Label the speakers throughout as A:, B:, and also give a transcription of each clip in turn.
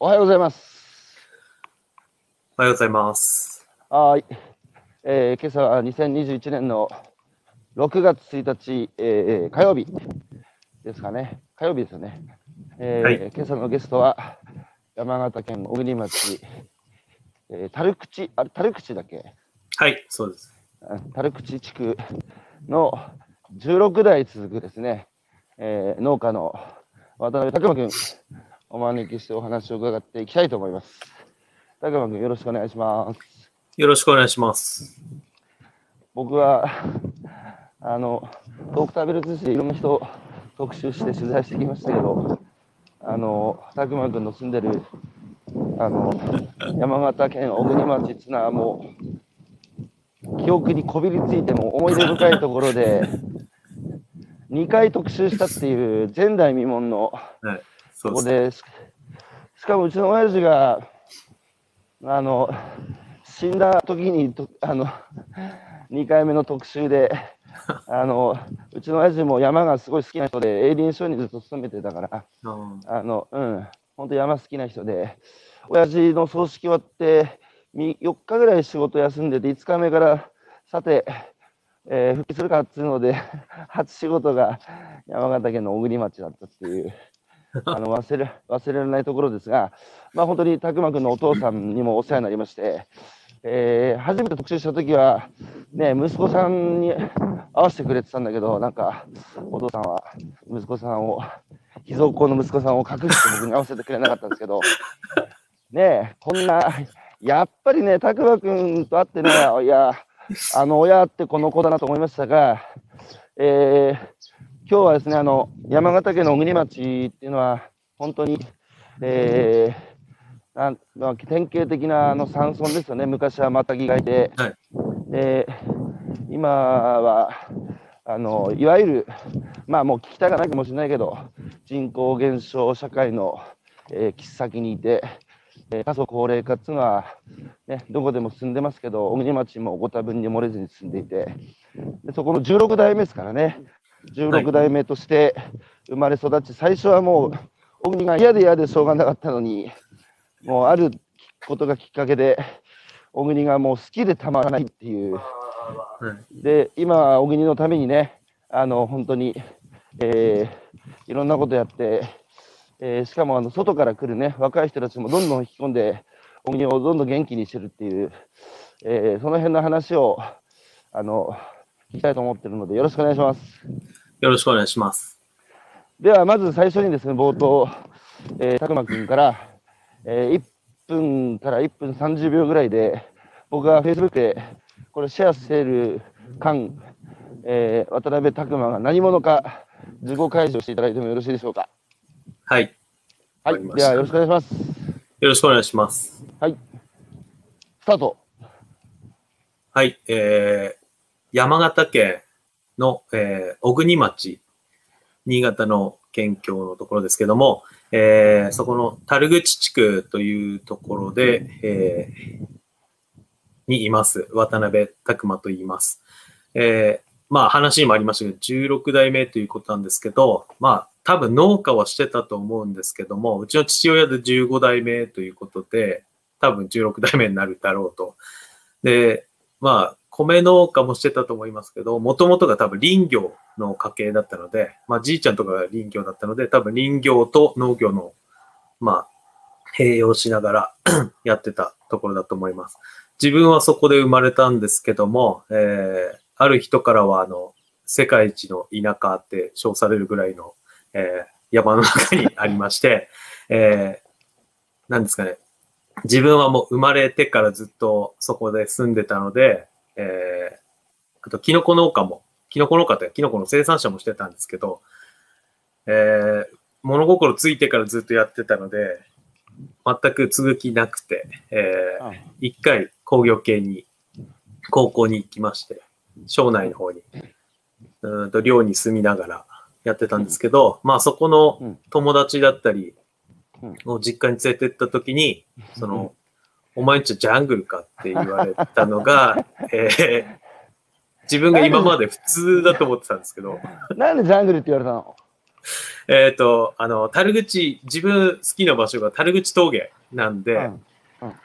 A: おはようございます。
B: おはようございます。
A: はい。えー、今朝は2021年の6月1日、えー、火曜日ですかね。火曜日ですよね。えー
B: はい
A: 今朝のゲストは山形県小国町、えー、樽口、あれ、樽口だっけ？
B: はい、そうです。
A: あ樽口地区の16代続くですね、えー農家の渡辺拓馬君、お招きしてお話を伺っていきたいと思います。拓馬君、よろしくお願いします。
B: よろしくお願いします。
A: 僕は、あの、ドクターベルツ市でいろんな人を特集して取材してきましたけど、あの、拓馬君の住んでる、あの、山形県小国町っていうのはもう、記憶にこびりついても思い出深いところで、2回特集したっていう前代未聞の
B: はい、
A: そこ
B: で
A: ししかもうちの親父が、あの、死んだ時にと、あの、2回目の特集で、あの、うちの親父も山がすごい好きな人で、営林署にずっと勤めてたから、
B: うん。
A: あの、うん、本当山好きな人で、親父の葬式終わって、み4日ぐらい仕事休んでて、5日目から、さて、えー復帰するかっていうので、初仕事が山形県の小国町だったっていう、あの忘れ忘れられないところですが、まあ、本当に拓磨君のお父さんにもお世話になりまして、えー初めて特集した時は、ね、息子さんに会わせてくれてたんだけど、なんか、お父さんは息子さんを、秘蔵校の息子さんを隠して僕に会わせてくれなかったんですけど、ね、こんな、やっぱりね、拓磨君と会ってね、いや、あの親ってこの子だなと思いましたが、えー今日はですね、あの山形県の小国町っていうのは、本当に、えーなんまあ、典型的なあの山村ですよね、昔はマタギがいて、
B: はい。
A: で今はあのいわゆる、まあもう聞きたがないかもしれないけど、人口減少社会の、えー、先にいて、えー過疎高齢化っていうのは、ね、どこでも住んでますけど、小国町もご多分に漏れずに住んでいて、でそこの16代目ですからね、16代目として生まれ育ち、最初はもう、小国が嫌で嫌でしょうがなかったのに、もうあることがきっかけで、小国がもう好きでたまらないっていう、
B: はい。
A: で、今は小国のためにね、あの本当に、えーいろんなことやって、えーしかもあの外から来るね、若い人たちもどんどん引き込んで、小国をどんどん元気にしてるっていう、えーその辺の話をあの聞きたいと思ってるので、よろしくお願いします。
B: よろしくお願いします。
A: では、まず最初にですね、冒頭、えー、拓磨君から、えー1分から1分30秒ぐらいで、僕が Facebook でこれシェアしている間、えー渡辺拓磨が何者か自己開示をしていただいてもよろしいでしょうか。
B: はい、
A: はい、ではよろしくお願いします。
B: よろしくお願いします。
A: はい、スタート。
B: はい、えー、山形県の、えー、小国町、新潟の県境のところですけども、えー、そこの樽口地区というところで、えー、にいます。渡辺拓馬と言います。えー、まあ話にもありましたけど、16代目ということなんですけど、まあ多分農家はしてたと思うんですけども、うちの父親で15代目ということで、多分16代目になるだろうと。で、まあ、米農家もしてたと思いますけど、もともとが多分林業の家系だったので、まあ、じいちゃんとかが林業だったので、多分林業と農業の、まあ、併用しながら やってたところだと思います。自分はそこで生まれたんですけども、えー、ある人からは、あの、世界一の田舎って称されるぐらいの、えー、山の中にありまして、えー、なんですかね、自分はもう生まれてからずっとそこで住んでたので、えー、あと、キノコ農家も、キノコ農家ってキノコの生産者もしてたんですけど、えー、物心ついてからずっとやってたので、全く続きなくて、えー、一回工業系に、高校に行きまして、省内の方に、うんと寮に住みながらやってたんですけど、まあそこの友達だったり、を実家に連れてった時に、その、お前んちジャングルかって言われたのが、えー自分が今まで普通だと思ってたんですけど、
A: なんでジャングルって言われたの？
B: えっと、あの、樽口、自分好きな場所が樽口峠なんで、
A: うん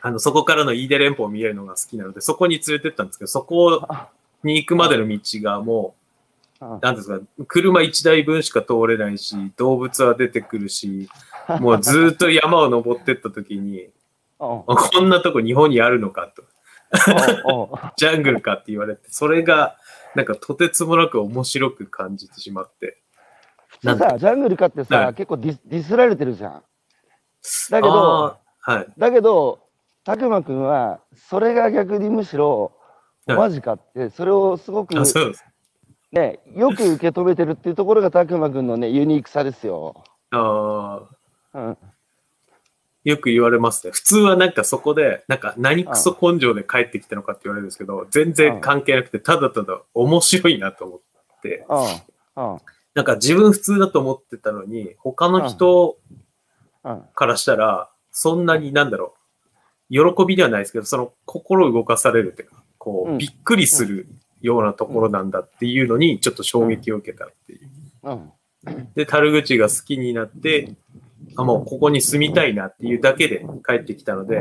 B: あの、そこからの飯出連峰を見えるのが好きなので、そこに連れてったんですけど、そこ
A: あ
B: に行くまでの道がも
A: う
B: なんですか、車1台分しか通れないし、動物は出てくるし、もうずーっと山を登ってった時に、
A: うん
B: こんなとこ日本にあるのかと、ジャングルかって言われて、それが、なんかとてつもなく面白く感じてしまって。
A: さ、ジャングルかってさ、
B: はい
A: 結構ディスディスられてるじゃん。だけど
B: はい。
A: だけど、たくまくんは、それが逆にむしろ、
B: はい
A: マジかって、それをすごく。ね、よく受け止めてるっていうところがたくまくんのね、ユニークさですよ。
B: あー
A: うん。
B: よく言われますね。普通はなんかそこで、なんか何クソ根性で帰ってきたのかって言われるんですけど、全然関係なくて、ただただ面白いなと思って。なんか自分普通だと思ってたのに、他の人
A: うん。
B: からしたら、そんなになんだろう、喜びではないですけど、その心動かされるっていうか、こ
A: う
B: びっくりするようなところなんだっていうのに、ちょっと衝撃を受けたっていう。
A: うん。
B: で、樽口が好きになって、あ、もうここに住みたいなっていうだけで帰ってきたので、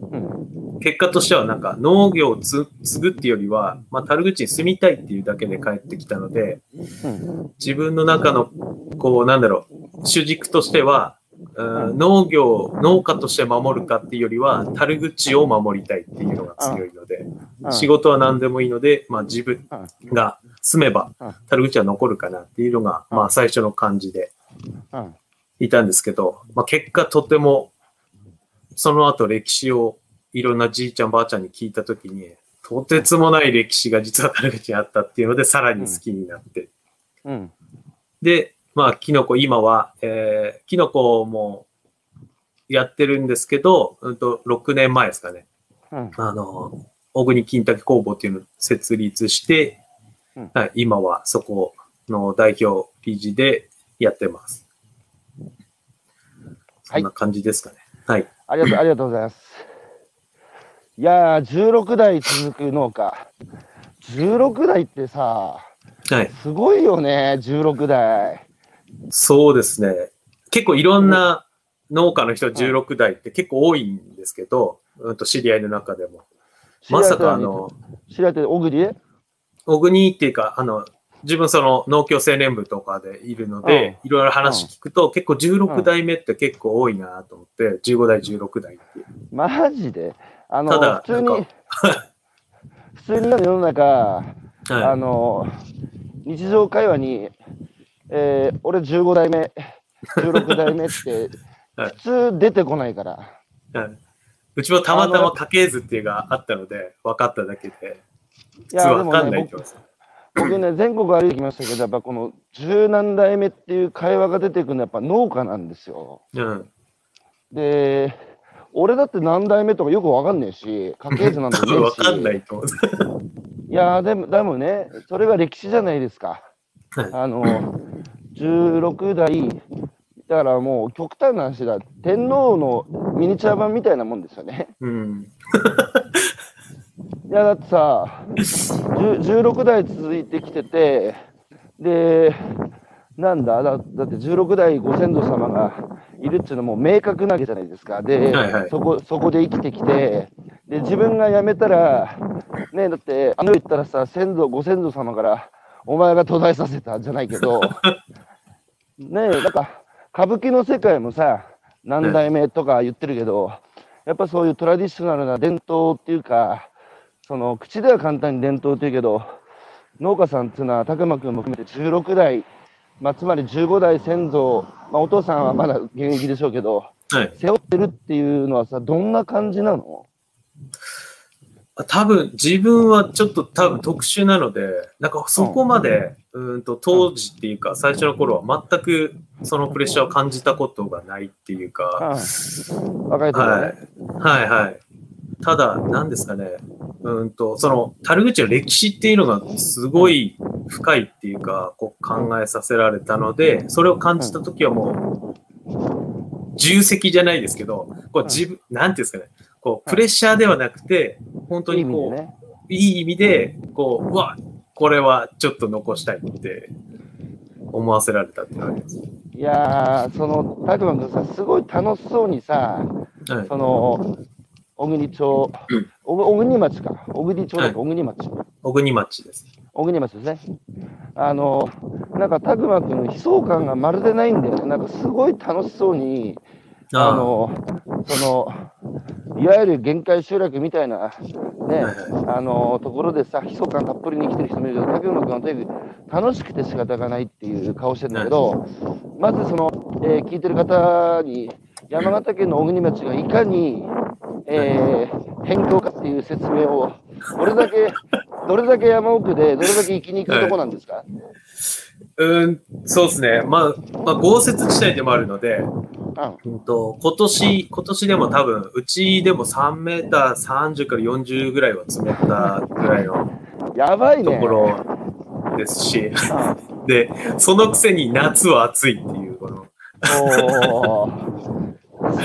A: うん。
B: 結果としてはなんか農業をつ継ぐっていうよりは、まあ、樽口に住みたいっていうだけで帰ってきたので、
A: うん。
B: 自分の中の、こう、なんだろう、主軸としては、うん農業、農家として守るかっていうよりは、樽口を守りたいっていうのが強いので、
A: うん
B: 仕事は何でもいいので、まあ自分
A: うん
B: が住めば
A: うん、
B: 樽口は残るかなっていうのが、まあ最初の感じで
A: うん。
B: いたんですけど、まあ結果とても、その後歴史をいろんなじいちゃんばあちゃんに聞いたときに、とてつもない歴史が実は樽口にあったっていうので、さらに好きになって。
A: うん。
B: で、まあ、キノコ、今は、えー、キノコもやってるんですけど、うんと、6年前ですかね。
A: うん。
B: あの、小国金滝工房っていうのを設立して、
A: うん
B: はい、今はそこの代表理事でやってます。そんな感じですかね。はい。
A: ありがとう、ありがとうございます。いやー、16代続く農家。16代ってさ、
B: はい。
A: すごいよね、16代。
B: そうですね。結構いろんな農家の人16代って結構多いんですけど、うんと知り合いの中でも。まさかあの、
A: 知り合いって小栗？
B: 小国っていうか、あの、自分その農協青年部とかでいるので、いろいろ話聞くと、結構16代目って結構多いなと思って、15代、16代っていう。
A: マジで？あの、
B: ただ
A: 普通に 普通に世の中、あ
B: は
A: の、日常会話に、えー俺15代目、16代目って、
B: はい
A: 普通出てこないから。
B: い。はい。うちもたまたま家系図っていうのがあったので、分かっただけで、
A: い
B: 普通わかん
A: ね
B: ないって言ってます。
A: 僕僕ね、全国歩いてきましたけど、やっぱこの十何代目っていう会話が出てくるのはやっぱ農家なんですよ。
B: うん。
A: で、俺だって何代目とかよくわかんないし、家系図なんて
B: 多
A: ねえし
B: 分分かんないと思う。
A: いやーでも、でもね、それが歴史じゃないですか。
B: はい
A: あの、16代、だからもう極端な話だ、天皇のミニチュア版みたいなもんですよね。
B: うん。
A: いや、だってさ、10 16代続いてきてて、で、なんだだ、だって16代ご先祖様がいるっていうのはもう明確なわけじゃないですか。で、
B: はいはい
A: そこ、そこで生きてきて、で、自分が辞めたら、ね、だって、あの世行ったらさ、先祖、ご先祖様から、お前が途絶えさせたじゃないけど、ねなんか、歌舞伎の世界もさ、何代目とか言ってるけど、やっぱそういうトラディショナルな伝統っていうか、その口では簡単に伝統って言うけど、農家さんっていうのは、拓磨君も含めて16代、まあ、つまり15代先祖、まあ、お父さんはまだ現役でしょうけど、
B: はい。
A: 背負ってるっていうのはさ、どんな感じなの？
B: 多分、自分はちょっと多分特殊なので、なんかそこまで、うーんと当時っていうか、最初の頃は全くそのプレッシャーを感じたことがないっていうか、
A: うん若い時は
B: はい
A: ね。。
B: はいはい。ただ、なんですかね、うーんと、その、樽口の歴史っていうのがすごい深いっていうか、こう考えさせられたので、それを感じたときはもう、重責じゃないですけど、こう自分、なんていうんですかね、こう、プレッシャーではなくて、本当にこう。いい意味で、こう、うわ、これはちょっと残したいって思わせられたっていうのがあります。
A: いやー、その、たくまくんさ、すごい楽しそうにさ、
B: はい。
A: その、小国町。小国町か、小国町だ
B: はい。
A: か、小国町、
B: 小国町です。
A: 小国町ですね。あの、なんか、たくまくん、悲壮感がまるでないんだよね。なんか、すごい楽しそうに、あ
B: あ。
A: の、その、いわゆる限界集落みたいな、ね、
B: はい
A: あの、ところでさ、悲壮感たっぷりに来てる人もいるけど、たくまくんはとにかく楽しくて仕方がないっていう顔してるんだけど、まずその、えー聞いてる方に、山形県の小国町がいかに、えー変更かっていう説明を、どれだけ、どれだけ山奥で、どれだけ行きにくいとこなんですか、
B: うん、そうですね。まあ、まあ、豪雪地帯でもあるので、
A: うん
B: うんと今年、今年でも多分、うちでも3メーター30から40ぐらいは積もったぐらいの
A: やばいね。
B: ところですし、
A: うん
B: で、そのくせに夏は暑いっていう、この、
A: おー、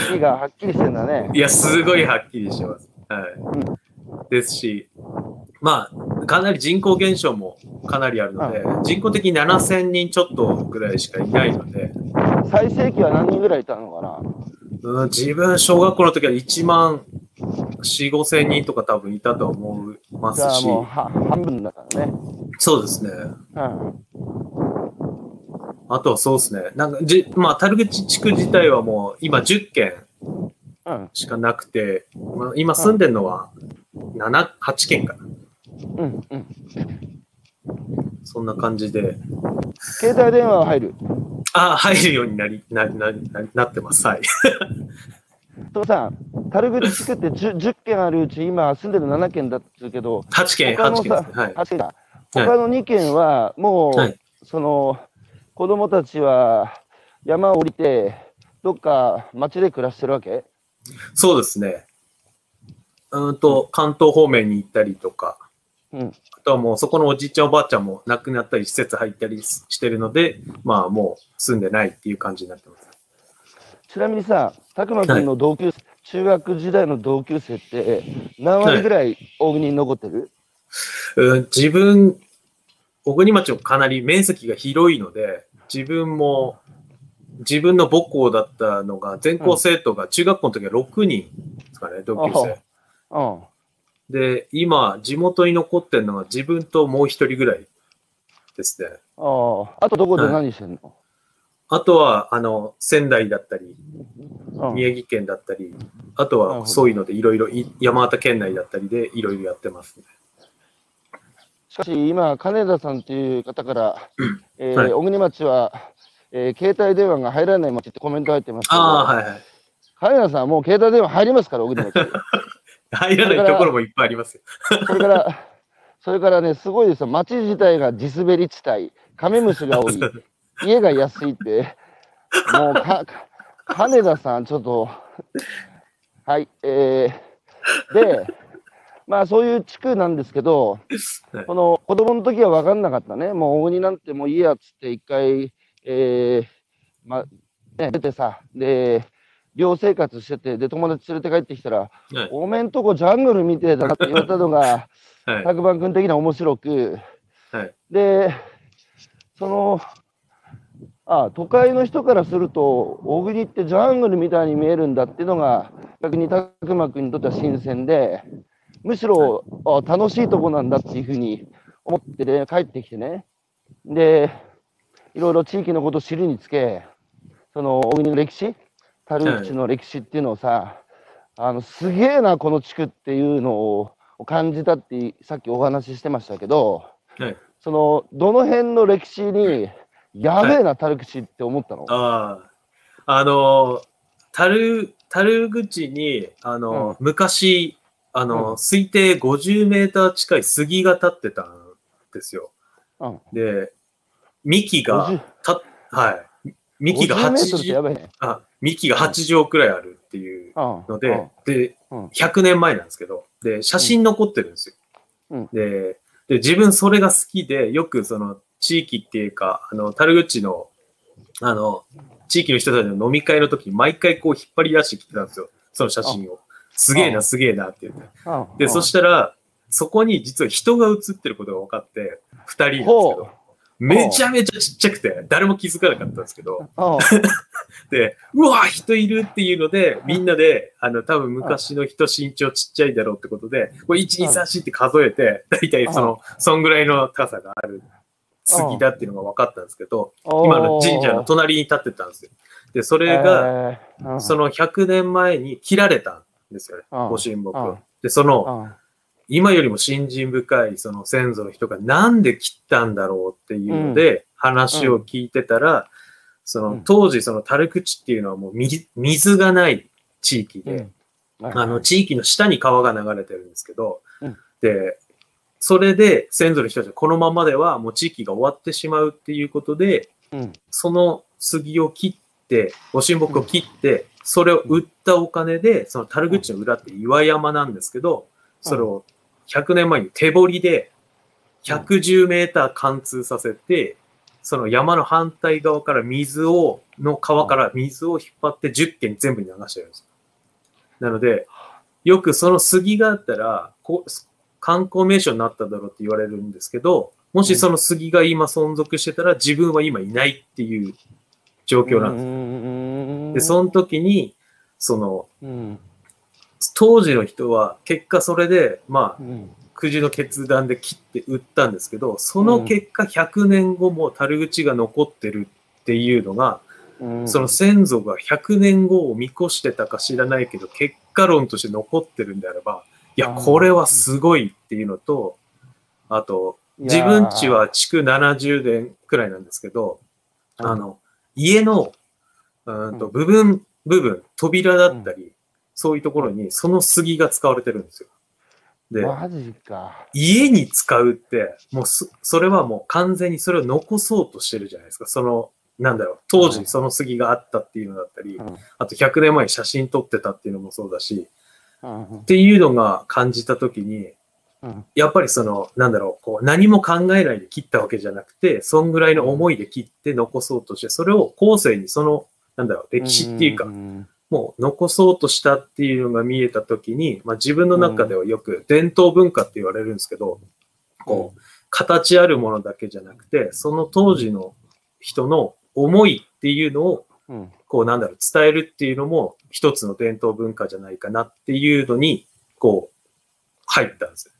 A: 月がはっきりしてんだね。
B: いや、すごいはっきりしてます。はい。ですし、まあ、かなり人口減少もかなりあるので、人口的に7000人ちょっとぐらいしかいないので、
A: 最盛期は何人ぐらいいたのかな？
B: うん、自分、小学校の時は1万4、5千人とか多分いたと思いま
A: じゃ
B: すし、
A: あもうは半分だからね。
B: そうですね。
A: うん。
B: あとはそうですね。なんかじ、まあ、樽口地区自体はもう今10軒
A: うん。
B: しかなくて、まあ、今住んでるのは7、8軒かな。
A: うん。うん。
B: そんな感じで、
A: 携帯電話は入る？
B: あ入るようになり、な、な、ななってます。はい。
A: 父さん、樽口地区って 10, 10軒あるうち、今住んでる7軒だっつうけど、
B: 8軒、8
A: 他のさ
B: 軒ですね。はい。
A: 8軒だ。他の2軒は、もう、
B: はい
A: その、子供たちは山を降りて、どっか町で暮らしてるわけ？
B: そうですね。うーんと、関東方面に行ったりとか、
A: うん。
B: あとはもうそこのおじいちゃんおばあちゃんも亡くなったり施設入ったりしてるので、まあもう住んでないっていう感じになってます。
A: ちなみにさ、たくまくんの同級生、中学時代の同級生って、何割ぐらい大国に残ってる、
B: うん自分、小国町もかなり面積が広いので、自分も、自分の母校だったのが、全校生徒が中学校の時は6人ですかね、同級生。
A: うん。
B: で、今、地元に残ってるのが自分ともう一人ぐらいですね。
A: ああ。あとどこで何してんの、
B: あとは、あの、仙台だったり、
A: うん
B: 宮城県だったり、あとはそういうのでいろいろ、い山形県内だったりでいろいろやってますね。
A: しかし今、金田さんという方から、えー
B: はい
A: 小国町は、えー携帯電話が入らない町ってコメント入ってますけど、
B: はいはい。
A: 金田さんはもう携帯電話入りますから、小国町。
B: 入らないところもいっぱいありますよ。
A: それから、それからね、すごいですよ、町自体が地滑り地帯、カメムシが多い、家が安いって、もうか、か金田さん、ちょっと、はい、えー、で、まあそういう地区なんですけど、
B: はい。
A: この子供の時は分かんなかったね、もう大鬼なんてもういいやっつって、一回、えー、まあ、ね、出てさ、で、寮生活してて、で、友達連れて帰ってきたら、
B: はい。
A: おめんとこジャングルみてえだなって言われたのが、
B: はい。
A: たくばん君的には面白く、
B: はい。
A: で、その、あ都会の人からすると、小国ってジャングルみたいに見えるんだっていうのが、逆にたくま君にとっては新鮮で、むしろ、あ楽しいとこなんだっていうふうに思ってね、帰ってきてね。で、いろいろ地域のことを知るにつけ、その小国の歴史、樽口の歴史っていうのをさ、あのすげえな、この地区っていうのを感じたってさっきお話ししてましたけど、
B: はい。
A: そのどの辺の歴史にやべえな、樽口って思ったの、
B: ああ。あの、樽、樽口に、あの、昔、あの、
A: うん
B: 推定50メーター近い杉が立ってたんですよ。
A: うん、
B: で、幹が
A: 50、
B: た、はい。幹が
A: 50メートルってや
B: 80、
A: ばいね。
B: あ、幹が8畳くらいあるっていう
A: うん
B: ので、で、
A: うん
B: 100年前なんですけど、で、写真残ってるんですよ。
A: うん
B: でで、自分それが好きで、よくその地域っていうか、あの、樽口の、あの、地域の人たちの飲み会の時に毎回こう引っ張り出してきてたんですよ。その写真を。すげえな、
A: あ
B: すげえなって言って。
A: うん。
B: で、そしたら、そこに実は人が写ってることが分かって、二人なんですけ
A: ほ
B: ど、めちゃめちゃちっちゃくて、誰も気づかなかったんですけど、
A: うん。
B: で、うわ、人いるっていうので、みんなで、あの、多分昔の人身長ちっちゃいだろうってことで、これ1、2、3、4って数えて、だいたいその、そんぐらいの高さがある杉だっていうのが分かったんですけど、今の神社の隣に立ってたんですよ。で、それが、
A: が
B: その100年前に切られたんですよね、
A: うん
B: ご神木。で、その、今よりも信心深いその先祖の人がなんで切ったんだろうっていうので話を聞いてたら、その当時その樽口っていうのはもう水水がない地域で、あの地域の下に川が流れてるんですけど、
A: うん。
B: で、それで先祖の人たちはこのままではもう地域が終わってしまうっていうことで、
A: うん。
B: その杉を切って、ご神木を切って、それを売ったお金で、その樽口の裏って岩山なんですけど、それを100年前に手掘りで110メーター貫通させて、その山の反対側から水を、の川から水を引っ張って10軒全部に流してるんです。なので、よくその杉があったら、こう観光名所になっただろうって言われるんですけど、もしその杉が今存続してたら自分は今いないっていう状況なんです。
A: ん。
B: で、その時に、その、
A: うん
B: 当時の人は結果それで、まあ、
A: うん。
B: くじの決断で切って売ったんですけど、その結果100年後も樽口が残ってるっていうのが、
A: うん。
B: その先祖が100年後を見越してたか知らないけど、結果論として残ってるんであれば、いや、これはすごいっていうのと、あと、自分家は築70年くらいなんですけど、
A: うん。
B: あの、家の、うんと
A: うん
B: 部分、部分、扉だったり、そういうところにその杉が使われてるんですよ。で、
A: マジか。
B: 家に使うって、もうそ、それはもう完全にそれを残そうとしてるじゃないですか。その、なんだろう、当時その杉があったっていうのだったり、
A: うん
B: あと100年前に写真撮ってたっていうのもそうだし、
A: うん
B: っていうのが感じたときに、
A: うん
B: やっぱりその、なんだろう、こう、何も考えないで切ったわけじゃなくて、そんぐらいの思いで切って残そうとして、それを後世にその、なんだろう、歴史っていうか、
A: ん
B: もう残そうとしたっていうのが見えたときに、まあ自分の中ではよく伝統文化って言われるんですけど、こう、形あるものだけじゃなくて、その当時の人の思いっていうのを、
A: うん。
B: こうなんだろう、伝えるっていうのも一つの伝統文化じゃないかなっていうのに、こう、入ったんですよ。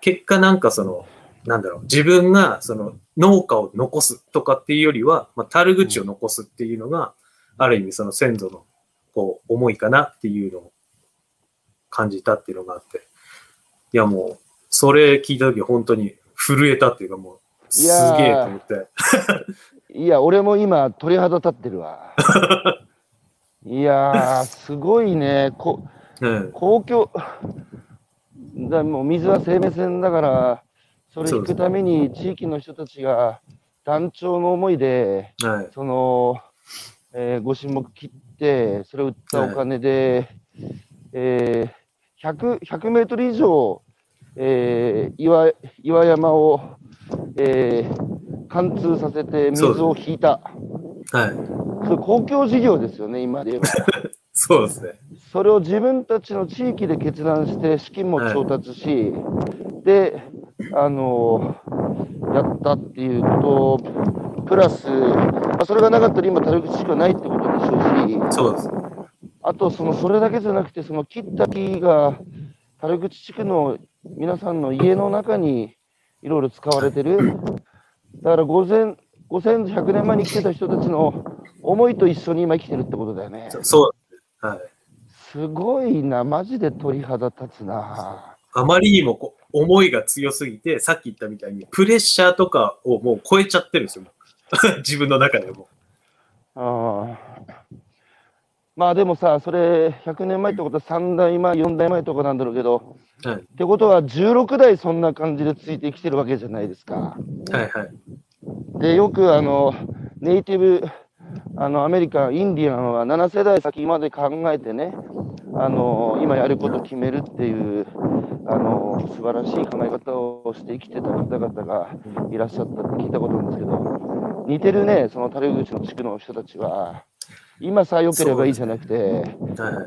B: 結果なんかその、なんだろう、自分がその農家を残すとかっていうよりは、まあ、樽口を残すっていうのが、ある意味その先祖のこう思いかなっていうのを感じたっていうのがあって、いやもう、それ聞いた時本当に震えたっていうかもう、すげえと思って。
A: いや、俺も今、鳥肌立ってるわ。いやー、すごいね。こ
B: うん。
A: 公共、だもう水は生命線だから、それ引くために地域の人たちが団長の思いで、
B: はい。
A: その、えーご神木切って、それを売ったお金で、えー 100, 100メートル以上、えー岩岩山を、えー貫通させて水を引いた。
B: はい。
A: それ公共事業ですよね、今で言えば。
B: そうですね。
A: それを自分たちの地域で決断して資金も調達し、で、あのやったっていうことプラス、まあ、それがなかったら今、樽口しかないってことでしょうし、
B: そうです。
A: あとそのそれだけじゃなくて、その切った木が樽口地区の皆さんの家の中にいろいろ使われてる。だから5000 5100年前に来てた人たちの思いと一緒に今生きてるってことだよね。
B: そそう。はい。
A: すごいな、マジで鳥肌立つな。
B: あまりにもこう思いが強すぎて、さっき言ったみたいに、プレッシャーとかをもう超えちゃってるんですよ。自分の中でも。
A: ああまあでもさ、それ100年前ってことは3代前、4代前とかなんだろうけど、
B: はい。
A: ってことは16代そんな感じでついてきてるわけじゃないですか。
B: はいはい。
A: で、よくあの、ネイティブ、あの、アメリカン、インディアンは7世代先まで考えてね、あの、今やることを決めるっていう、あの、素晴らしい考え方をして生きてた方々がいらっしゃったって聞いたことなんですけど、似てるね、その樽口の地区の人たちは、今さえ良ければいいじゃなくて、
B: はい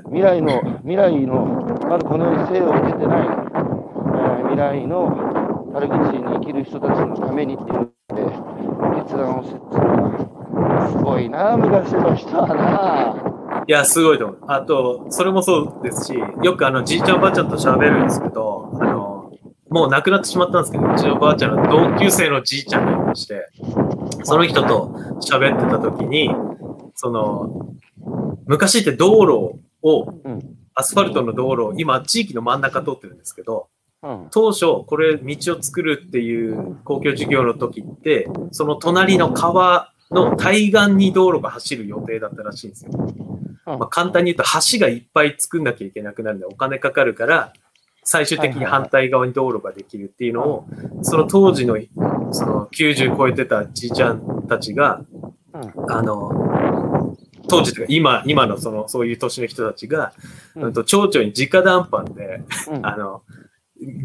A: 未来の、未来の、まだこの世に生を受けてない、えー未来の樽口に生きる人たちのためにっていうので、決断をしてっていうのは、すごいな、昔の人はな。
B: いや、すごいと思う。あと、それもそうですし、よくあの、じいちゃんおばあちゃんと喋るんですけど、あの、もう亡くなってしまったんですけど、うちのおばあちゃんの同級生のじいちゃんがいまして、その人と喋ってた時に、その、昔って道路を、
A: うん。
B: アスファルトの道路を、今、地域の真ん中通ってるんですけど、
A: うん。
B: 当初、これ、道を作るっていう公共事業の時って、その隣の川の対岸に道路が走る予定だったらしいんですよ。まあ、簡単に言うと、橋がいっぱい作んなきゃいけなくなるんで、お金かかるから、最終的に反対側に道路ができるっていうのを、その当時の、その90超えてたじいちゃんたちが、
A: うん。
B: あの、当時というか、今、今のその、そういう年の人たちが、
A: うん。
B: うんと町長に直談判で、
A: うん。
B: あの、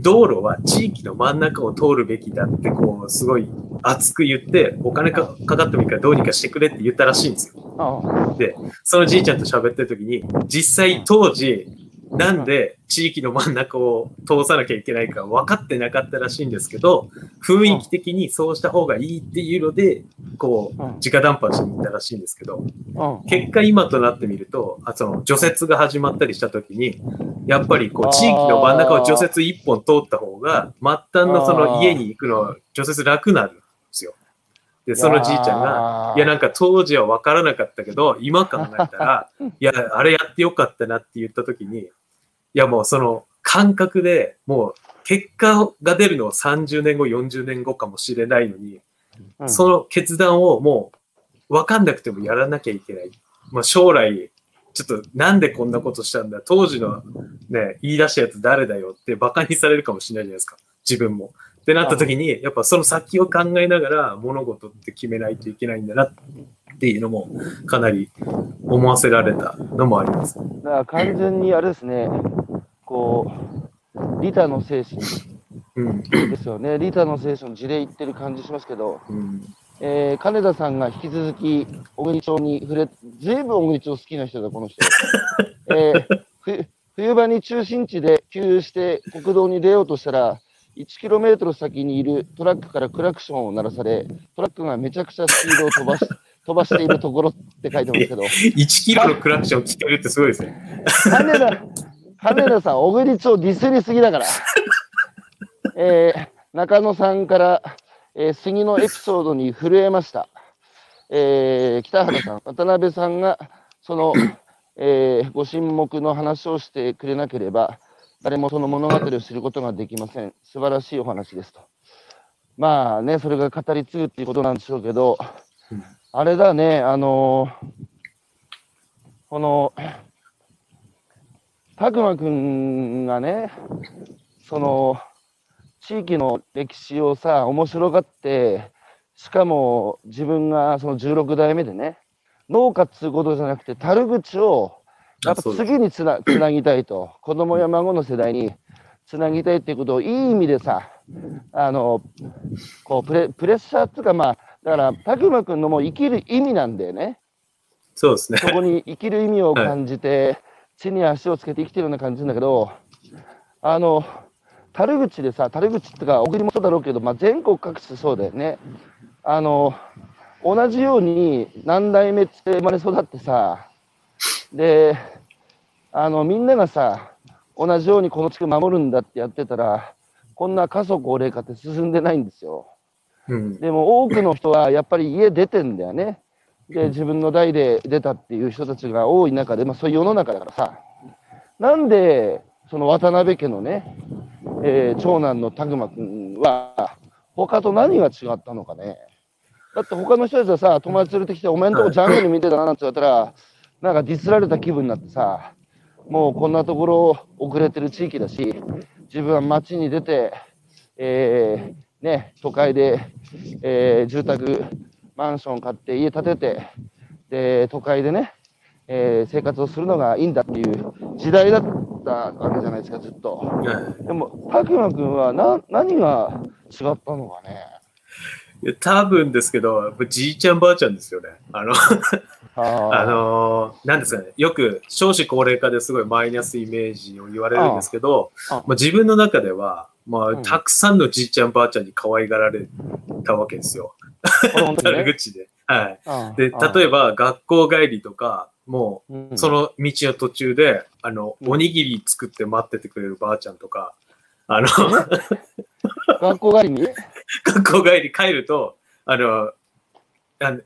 B: 道路は地域の真ん中を通るべきだって、こう、すごい熱く言って、お金かかかってもいいからどうにかしてくれって言ったらしいんですよ。
A: あ
B: で、そのじいちゃんと喋ってる時に、実際当時、なんで地域の真ん中を通さなきゃいけないか分かってなかったらしいんですけど、雰囲気的にそうした方がいいっていうので、こう、
A: うん
B: 直談判しに行ったらしいんですけど、
A: うん。
B: 結果今となってみると、あその除雪が始まったりした時に、やっぱりこう地域の真ん中を除雪一本通った方が、末端のその家に行くの除雪楽になる。で、そのじいちゃんが、いや、なんか当時は分からなかったけど、今考えたら、いや、あれやってよかったなって言った時に、いや、もうその感覚でもう結果が出るのは30年後、40年後かもしれないのに、
A: うん
B: その決断をもう分かんなくてもやらなきゃいけない。まあ、将来、ちょっとなんでこんなことしたんだ当時のね、言い出したやつ誰だよって馬鹿にされるかもしれないじゃないですか。自分も。ってなった時に、やっぱその先を考えながら物事って決めないといけないんだなっていうのもかなり思わせられたのもあります。
A: だから完全にあれですね、こう、利他の精神
B: うん。
A: ですよね。利他の精神の事例言ってる感じしますけど、
B: うん。
A: えー金田さんが引き続き小国町に触れ、ずいぶん小国町好きな人だ、この人。えーふ冬場に中心地で給油して国道に出ようとしたら、1キロメートル先にいるトラックからクラクションを鳴らされ、トラックがめちゃくちゃスピードを飛ばし 飛ばしているところって書いてますけど、
B: 1キロのクラクション聞けるってすごいですね。
A: 金田、金田さん、小国町ディスりすぎだから。えー中野さんから、えー杉のエピソードに震えました。えー北原さん、渡辺さんが、その、えーご神目の話をしてくれなければ、誰もその物語を知ることができません。素晴らしいお話ですと。まあね、それが語り継ぐっていうことなんでしょうけど、あれだね、あのーこの、たくまくんがね、その、地域の歴史をさ、面白がって、しかも自分がその16代目でね、農家っつうことじゃなくて、樽口を、やっぱ次につな つなぎたいと、子供や孫の世代につなぎたいっていうことをいい意味でさ、あの、こうプレ、プレッシャーっていうか、まあ、だから、たくまくんのもう生きる意味なんだよね。
B: そうですね。
A: そこに生きる意味を感じて、地に足をつけて生きてるような感じなんだけど、あの、樽口でさ、樽口ってか、小国もそうだろうけど、まあ、全国各地そうだよね。あの、同じように何代目って生まれ育ってさ、で、あの、みんながさ、同じようにこの地区守るんだってやってたら、こんな過疎高齢化って進んでないんですよ。
B: うん。
A: でも多くの人はやっぱり家出てんだよね。で、自分の代で出たっていう人たちが多い中で、まあそういう世の中だからさ、なんで、その渡辺家のね、えー長男の拓磨君は、他と何が違ったのかね。だって他の人たちはさ、友達連れてきて、お前んとこジャングル見てたななんて言われたら、なんかディスられた気分になってさ、もうこんなところ遅れてる地域だし、自分は街に出て、えーね、都会で、えー住宅、マンション買って家建てて、で、都会でね、えー生活をするのがいいんだっていう時代だったわけじゃないですか、ずっと。
B: はい
A: でも、拓磨君はな何が違ったのかね？
B: いや多分ですけど、じいちゃんばあちゃんですよね。あの、
A: あ
B: あのーなんですかね、よく少子高齢化ですごいマイナスイメージを言われるんですけど、
A: ああ
B: まあ、自分の中では、まあ、
A: うん
B: たくさんのじいちゃんばあちゃんに可愛がられたわけですよ。
A: これ本当にね。
B: 悪口で。はい。
A: うん
B: で、例えば学校帰りとか、も
A: う
B: その道の途中で、あの、
A: うん
B: おにぎり作って待っててくれるばあちゃんとか、あの、
A: 学校帰りに？
B: 学校帰り帰ると、あの、あの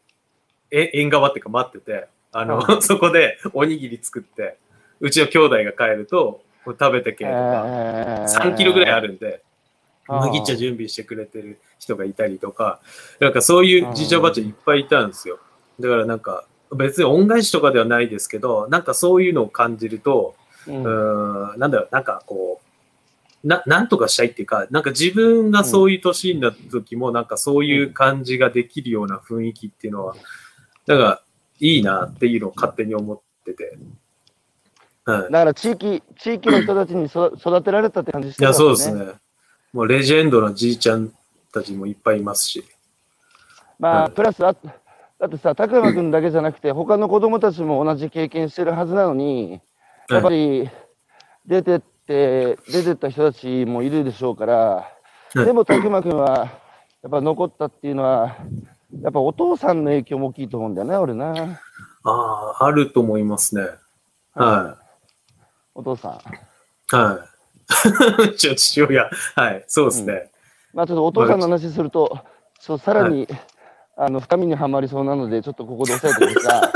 B: え縁側っていうか待ってて、あの、
A: う
B: そこでおにぎり作って、うちの兄弟が帰ると、これ食べてけとか、3キロぐらいあるんで、麦茶準備してくれてる人がいたりとか、なんかそういうじいちゃんばあちゃんいっぱいいたんですよ。だからなんか、別に恩返しとかではないですけど、なんかそういうのを感じると、
A: うん。
B: ん、なんだろう、なんかこう、な、なんとかしたいっていうか、なんか自分がそういう年になった時も、なんかそういう感じができるような雰囲気っていうのは、なんかいいなっていうのを勝手に思ってて。はい。
A: だから地域、地域の人たちに育育てられたって感じして
B: いや、
A: たん
B: そうです。ね。もうレジェンドのじいちゃんたちもいっぱいいますし。
A: まあ、
B: はい
A: プラスあ、だってさ、拓磨君だけじゃなくて、他の子供たちも同じ経験してるはずなのに、やっぱり出てって、出てった人たちもいるでしょうから、
B: はい
A: でも拓磨君は、やっぱ残ったっていうのは、やっぱお父さんの影響も大きいと思うんだよね、俺な。
B: ああ、あると思いますね。は
A: お父さん。
B: い。はい。父親。はい。そうですね。
A: まあちょっとお父さんの話すると、そうさらに、あの深みにはまりそうなので、ちょっとここで押さえてくださ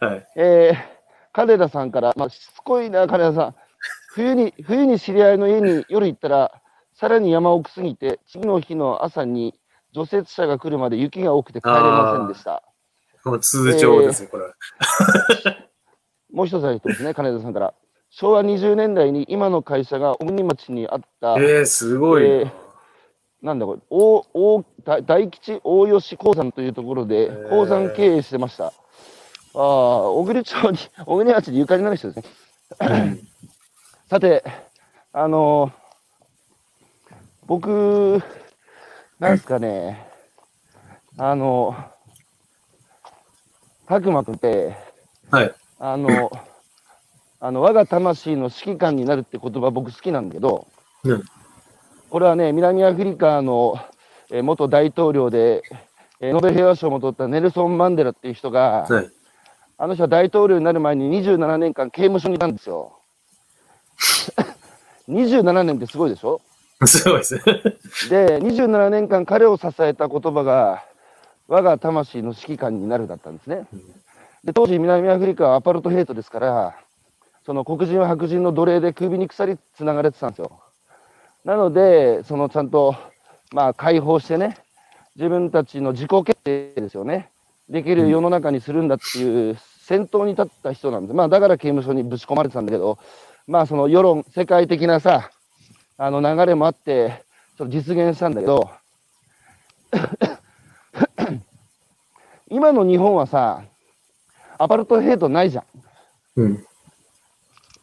A: い。
B: はい。
A: えー、金田さんから、まあ、しつこいな、金田さん。冬に、冬に知り合いの家に夜行ったら、さらに山奥すぎて、次の日の朝に除雪車が来るまで雪が多くて帰れませんでした。
B: もう通常ですね、これは。
A: もう一つある人ですね、金田さんから。昭和20年代に今の会社が小国町にあった、
B: えー、すごいな。
A: えーなんだこれ、大大大大吉大吉鉱山というところで
B: ー
A: 鉱山経営してました。ああ、小国町に、小国町にゆかりのある人ですね。
B: うん
A: さて、あの僕、なんですかね、あの、たくまくんって、
B: はい。
A: あの、あの、我が魂の指揮官になるって言葉僕好きなんだけど、
B: うん
A: これはね、南アフリカの、えー元大統領で、えーノーベル平和賞も取ったネルソン・マンデラっていう人が、
B: はい。
A: あの人は大統領になる前に27年間刑務所にいたんですよ。27年ってすごいでしょ？
B: すごいですね。
A: で、27年間彼を支えた言葉が、我が魂の指揮官になるだったんですね。で、当時南アフリカはアパルトヘイトですから、その黒人は白人の奴隷で首に鎖つながれてたんですよ。なので、そのちゃんと、まあ解放してね、自分たちの自己決定ですよね。できる世の中にするんだっていう先頭に立った人なんで、まあだから刑務所にぶち込まれてたんだけど、まあその世論、世界的なさ、あの流れもあって、ちょっと実現したんだけど、今の日本はさ、アパルトヘイトないじゃん。
B: うん。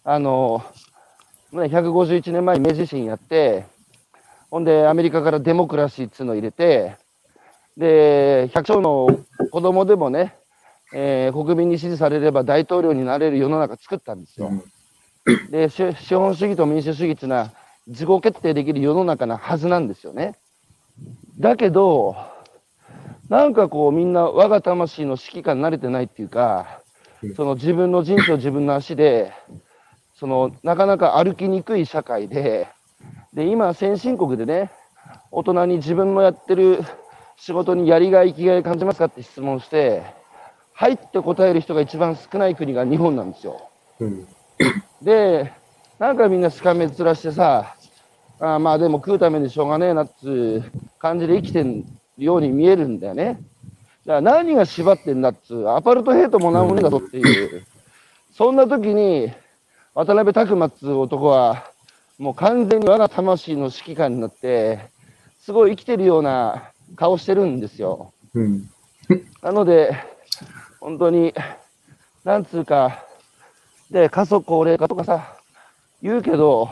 A: あの、ね151年前に明治維新やって、ほんでアメリカからデモクラシーっつうのを入れて、で、百姓の子供でもね、えー国民に支持されれば大統領になれる世の中作ったんですよ。で、資資本主義と民主主義っていうのは自己決定できる世の中なはずなんですよね。だけど、なんかこうみんな我が魂の指揮官に慣れてないっていうか
B: うん、
A: その自分の人生を自分の足で、そのなかなか歩きにくい社会で、で、今先進国でね、大人に自分のやってる仕事にやりがい、生きがい感じますかって質問して、はいって答える人が一番少ない国が日本なんですよ。
B: うん。
A: で、なんかみんなしかめ面してさ、あーまあでも食うためにしょうがねえなっつう感じで生きてるように見えるんだよね。じゃあ何が縛ってんだっつう、アパルトヘイトもなんもねえだぞっていう。そんな時に、渡辺拓馬っつう男は、もう完全に我が魂の指揮官になって、すごい生きてるような顔してるんですよ。
B: うん。
A: なので、本当に、なんつうか、で、過疎高齢化とかさ、言うけど、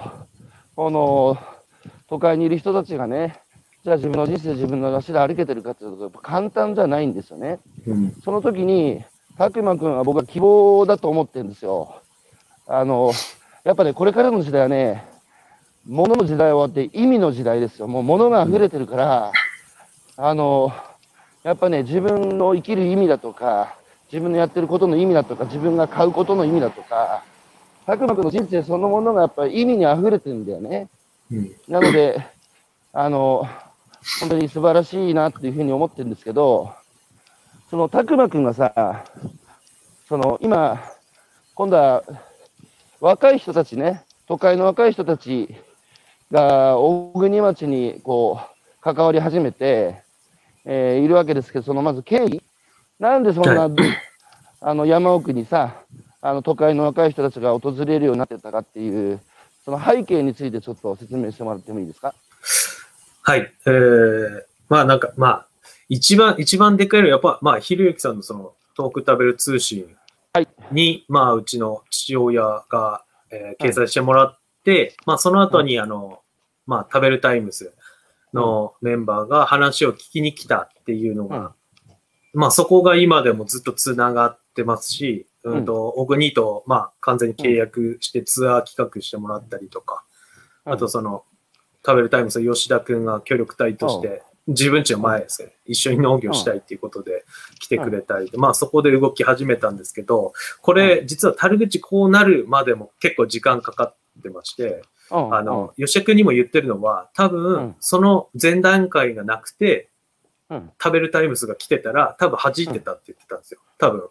A: この、都会にいる人たちがね、じゃあ自分の人生自分の足で歩けてるかっていうと、やっぱ簡単じゃないんですよね。
B: うん。
A: その時に、拓磨君は僕は希望だと思ってるんですよ。あの、やっぱね、これからの時代はね、物の時代終わって意味の時代ですよ。もう物が溢れてるから、あの、やっぱね、自分の生きる意味だとか、自分のやってることの意味だとか、自分が買うことの意味だとか、たくまくんの人生そのものがやっぱり意味に溢れてるんだよね。
B: うん。
A: なので、あの、本当に素晴らしいなっていうふうに思ってるんですけど、その、たくまくんがさ、その、今、今度は、若い人たちね、都会の若い人たちが、大国町に、こう、関わり始めて、えーいるわけですけど、その、まず経緯なんでそんな、あの、山奥にさ、あの、都会の若い人たちが訪れるようになってたかっていう、その背景についてちょっと説明してもらってもいいですか？
B: はい。えー、まあなんか、まあ、一番、一番でかいのは、やっぱ、まあ、ひろゆきさんのその、東北食べる通信
A: はい。
B: に、まあ、うちの父親が、えー掲載してもらって、まあ、その後に、あの、まあ、食べるタイムズのメンバーが話を聞きに来たっていうのが、まあ、そこが今でもずっとつながってますし、うんと、小国と、まあ、完全に契約してツアー企画してもらったりとか、あとその、食べるタイムズの吉田くんが協力隊として、自分家の前ですね、一緒に農業したいっていうことで来てくれたりで、まあそこで動き始めたんですけど、これ実は樽口こうなるまでも結構時間かかってまして、
A: うん。
B: あの、吉田くんにも言ってるのは、多
A: う
B: 分
A: ん。
B: その前段階がなくて、
A: うん
B: 食べるタイムズが来てたら、多分弾いてたって言ってたんですよ。多分。
A: 受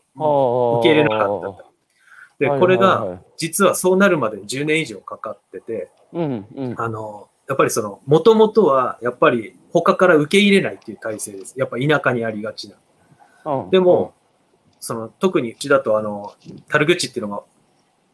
B: 受け入れなかった。で、これが、実はそうなるまでに10年以上かかってて、あの、やっぱりその、もともとは、やっぱり他から受け入れないっていう体制です。やっぱ田舎にありがちな。
A: うん
B: でも、その、特にうちだと、あの、樽口っていうのが、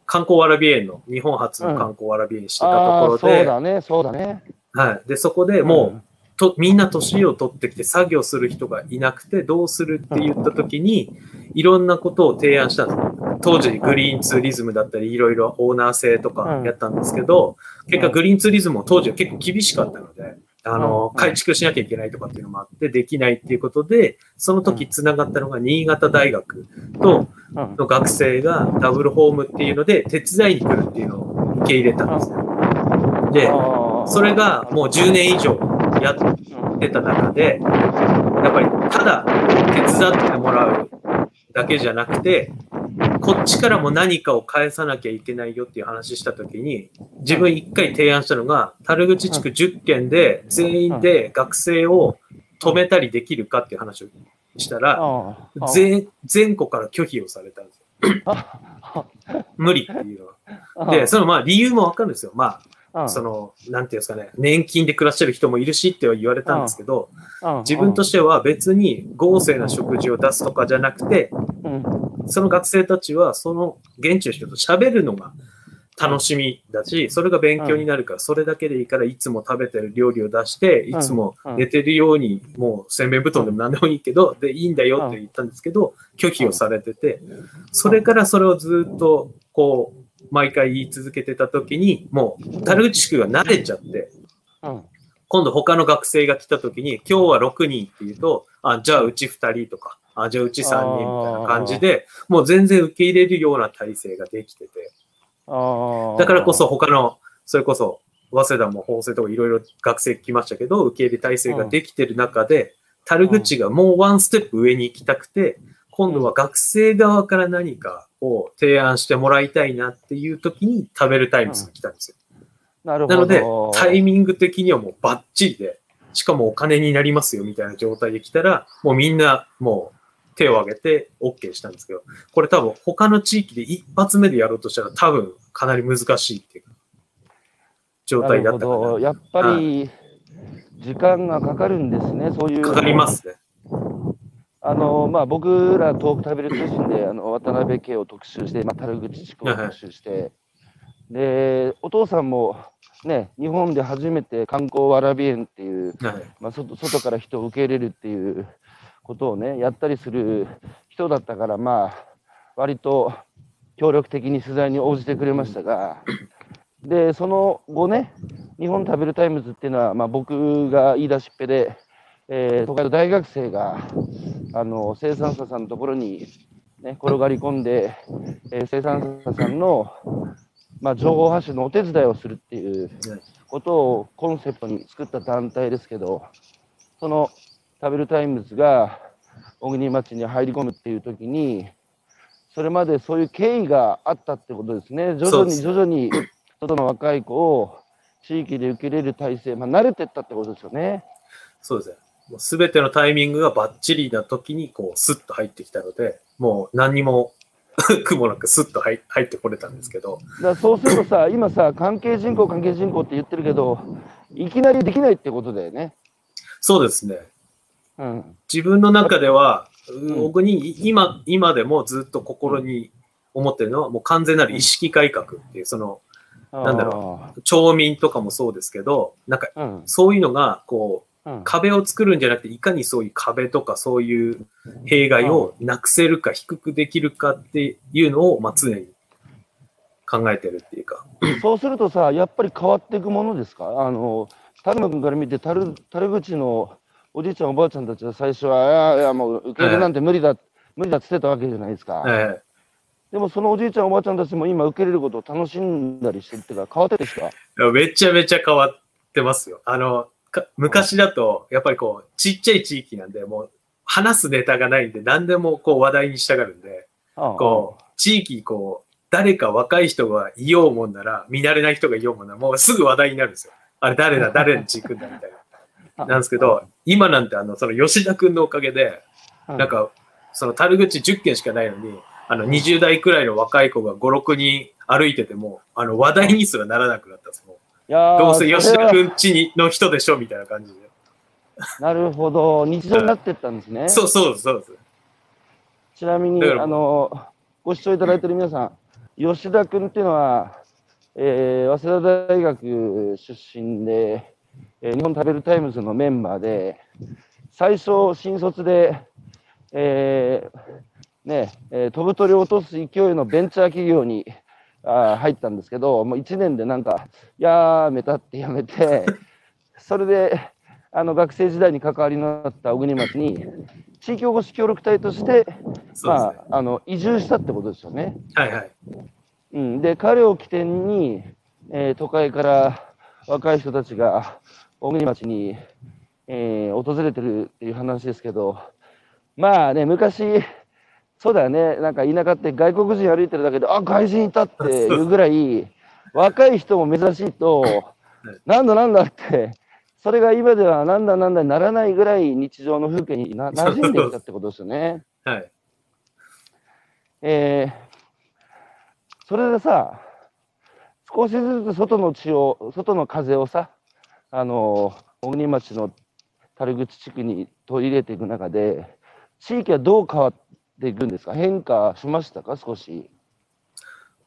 B: 観光わらび園の、日本初の観光わらび園してたところで、
A: そうだね、そうだね。
B: はい。で、そこでもう、と、みんな年を取ってきて作業する人がいなくてどうするって言った時に、いろんなことを提案した。んですよ。当時グリーンツーリズムだったり、いろいろオーナー制とかやったんですけど、結果グリーンツーリズムも当時は結構厳しかったので、あの、
A: うん。
B: 改築しなきゃいけないとかっていうのもあって、できないっていうことで、その時繋がったのが新潟大学と
A: うん。
B: の学生がダブルホームっていうので手伝いに来るっていうのを受け入れたんですね。で、それがもう10年以上やってた中で、やっぱりただ手伝ってもらうだけじゃなくて、こっちからも何かを返さなきゃいけないよっていう話したときに、自分一回提案したのが、樽口地区10県で全員で学生を止めたりできるかっていう話をしたら、全全国から拒否をされたんですよ。
A: あ
B: 無理っていうのは。
A: あ
B: で、そのまあ理由もわかるんですよ。まあ、
A: うん。
B: その、なんていうんですかね、年金で暮らしてる人もいるしっては言われたんですけど、
A: うん。
B: 自分としては別に豪勢な食事を出すとかじゃなくて、
A: うん。
B: その学生たちはその現地の人と喋るのが楽しみだし、それが勉強になるから、それだけでいいから、いつも食べてる料理を出して、いつも寝てるように、もう洗面布団でも何でもいいけど、で、いいんだよって言ったんですけど、拒否をされてて、それからそれをずっと、こう、毎回言い続けてた時に、もう、樽口地区が慣れちゃって、
A: うん。
B: 今度他の学生が来た時に、今日は6人って言うと、あ、じゃあうち2人とか、あ、じゃあうち3人みたいな感じで、もう全然受け入れるような体制ができてて、だからこそ他の、それこそ、早稲田も法政とかいろいろ学生来ましたけど、受け入れ体制ができてる中で、樽口がもうワンステップ上に行きたくて、今度は学生側から何かを提案してもらいたいなっていう時に食べるタイムズが来たんですよ。
A: なるほど。
B: なので、タイミング的にはもうバッチリで、しかもお金になりますよみたいな状態で来たら、もうみんなもう手を挙げて OK したんですけど、これ多分他の地域で一発目でやろうとしたら多分かなり難しいっていう状態だったか
A: なるほど
B: な。
A: やっぱり、時間がかかるんですね、そういう。
B: かかりますね。
A: あの、まあ、僕ら東北食べる通信で、あの、渡辺家を特集して、まあ、樽口地区を特集して、で、お父さんも、ね、日本で初めて観光わらび園っていう、
B: はい。
A: まあ、外外から人を受け入れるっていうことをね、やったりする人だったから、まあ、割と協力的に取材に応じてくれましたが、で、その後ね、日本食べるタイムズっていうのは、まあ、僕が言い出しっぺで、えー、都会の大学生が、あの、生産者さんのところに、ね、転がり込んで、えー生産者さんの、まあ、情報発信のお手伝いをするっていうことをコンセプトに作った団体ですけど、その食べるタイムズが、小国町に入り込むっていう時に、それまでそういう経緯があったってことですね。徐々に徐々に外の若い子を地域で受け入れる体制、まあ、慣れてったってことですよね。
B: そうですね。もう全てのタイミングがバッチリな時に、こう、スッと入ってきたので、もう何にも 苦もなくスッと入入ってこれたんですけど、
A: だそうするとさ、今さ、関係人口、関係人口って言ってるけど、いきなりできないってことだよね。
B: そうですね。
A: うん。
B: 自分の中では、
A: ん
B: 僕に今、今でもずっと心に思ってるのは、もう完全なる意識改革っていう、その、なんだろ町民とかもそうですけど、なんか。そういうのが、こう、
A: うん。
B: 壁を作るんじゃなくて、いかにそういう壁とかそういう弊害をなくせるか低くできるかっていうのを、まあ、常に考えてるっていうか。
A: そうするとさ、やっぱり変わっていくものですか？あの、田沼君から見て、樽樽口のおじいちゃん、おばあちゃんたちは最初は、いやいや、もう受け入れなんて無理だ、無理だって言ってたわけじゃないですか。
B: ええ
A: でもそのおじいちゃん、おばあちゃんたちも今受け入れることを楽しんだりしてるっていうか、変わってってきた
B: いやめちゃめちゃ変わってますよ。あの、か昔だと、やっぱりこう、ちっちゃい地域なんで、もう、話すネタがないんで、何でもこう話題にしたがるんで、こう、地域にこう、誰か若い人がいようもんなら、見慣れない人がいようもんなら、もうすぐ話題になるんですよ。あれ誰だ、誰の地行くんだ、みたいな。なんですけど、今なんてあの、その吉田くんのおかげで、
A: うん
B: なんか、その樽口10件しかないのに、あの、20代くらいの若い子が5、6人歩いてても、あの、話題にすらならなくなったんです。もう
A: いやー
B: どうせ吉田くんちにの人でしょ、みたいな感じで。
A: なるほど、日常になってったんですね。
B: そうそうです、そうです。
A: ちなみに、あの、ご視聴いただいている皆さん、吉田君っていうのは、えー早稲田大学出身で、えー日本食べるタイムズのメンバーで、最初、新卒で、えーねえー飛ぶ鳥を落とす勢いのベンチャー企業にあー入ったんですけど、もう1年でなんか、やめたってやめて、それであの学生時代に関わりのあった小国町に、地域おこし協力隊として、ま
B: ね。
A: あ、あの移住したってことですよね。
B: はいはい。
A: うん、で、彼を起点に、えー都会から若い人たちが小国町に、えー訪れてるっていう話ですけど、まあね、昔、そうだよね、なんか田舎って外国人歩いてるだけで、あ外人いたっていうぐらい、若い人も珍しいと、なんだなんだって、それが今ではなんだなんだにならないぐらい日常の風景にな馴染んできたってことですよね。
B: はい。
A: えーそれでさ、少しずつ外の血を、外の風をさ、あの、小国町の樽口地区に取り入れていく中で、地域はどう変わっていくんですか？変化しましたか？少し。